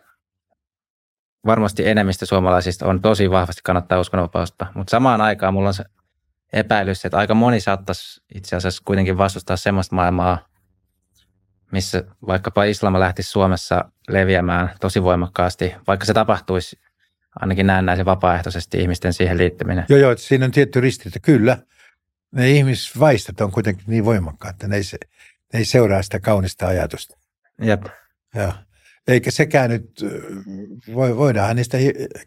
varmasti enemmistö suomalaisista on tosi vahvasti kannattaa uskonnonvapausta, mutta samaan aikaan mulla on se epäilys, että aika moni saattaisi itse asiassa kuitenkin vastustaa semmoista maailmaa, missä vaikkapa islam lähtisi Suomessa leviämään tosi voimakkaasti, vaikka se tapahtuisi ainakin näen näin vapaaehtoisesti ihmisten siihen liittyminen. Joo, joo, siinä on tietty ristiriita. Kyllä, ne ihmisvaistot on kuitenkin niin voimakkaat, että ne ei, ne ei seuraa sitä kaunista ajatusta. Jep. Joo. Eikä sekään nyt, voi, voidaan niistä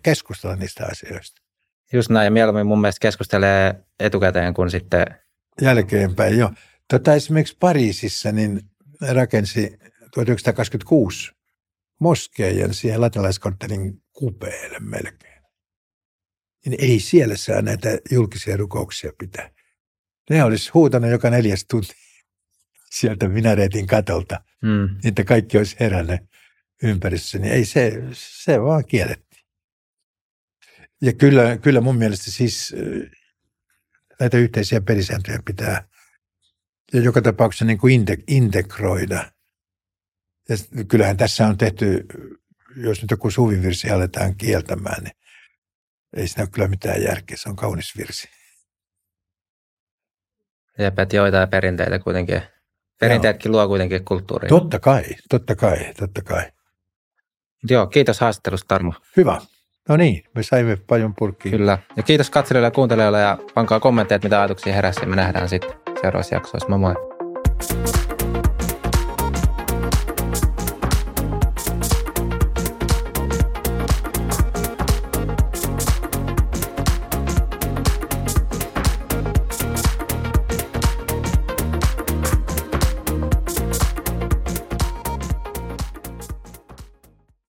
keskustella niistä asioista. Just näin, ja mieluummin mun mielestä keskustelee etukäteen kuin sitten... Jälkeenpäin, joo. Tota, esimerkiksi Pariisissa niin rakensi 1926 moskeijan siihen latinalaiskorttelin kupeelle melkein. Niin ei siellä saa näitä julkisia rukouksia pitää. Ne olisi huutanut joka neljäs tunti sieltä minareetin katolta, niin että kaikki olisi herännyt ympäristössä. Niin ei se, se vaan kiellettiin. Ja kyllä, kyllä mun mielestä siis näitä yhteisiä pelisääntöjä pitää ja joka tapauksessa niin kuin integroida. Ja kyllähän tässä on tehty, jos nyt joku suvivirsi aletaan kieltämään, niin ei siinä ole kyllä mitään järkeä. Se on kaunis virsi. Jep, että joitain perinteitä kuitenkin, perinteetkin luo kuitenkin kulttuuria. Totta kai, totta kai, totta kai. Joo, kiitos haastattelusta Tarmo. Hyvä. No niin, me saimme paljon purkkiin. Kyllä. Ja kiitos katselijoille ja kuuntelijoille ja pankaa kommentteja, mitä ajatuksia heräsi. Me nähdään sitten seuraavassa jaksoissa. Moi moi.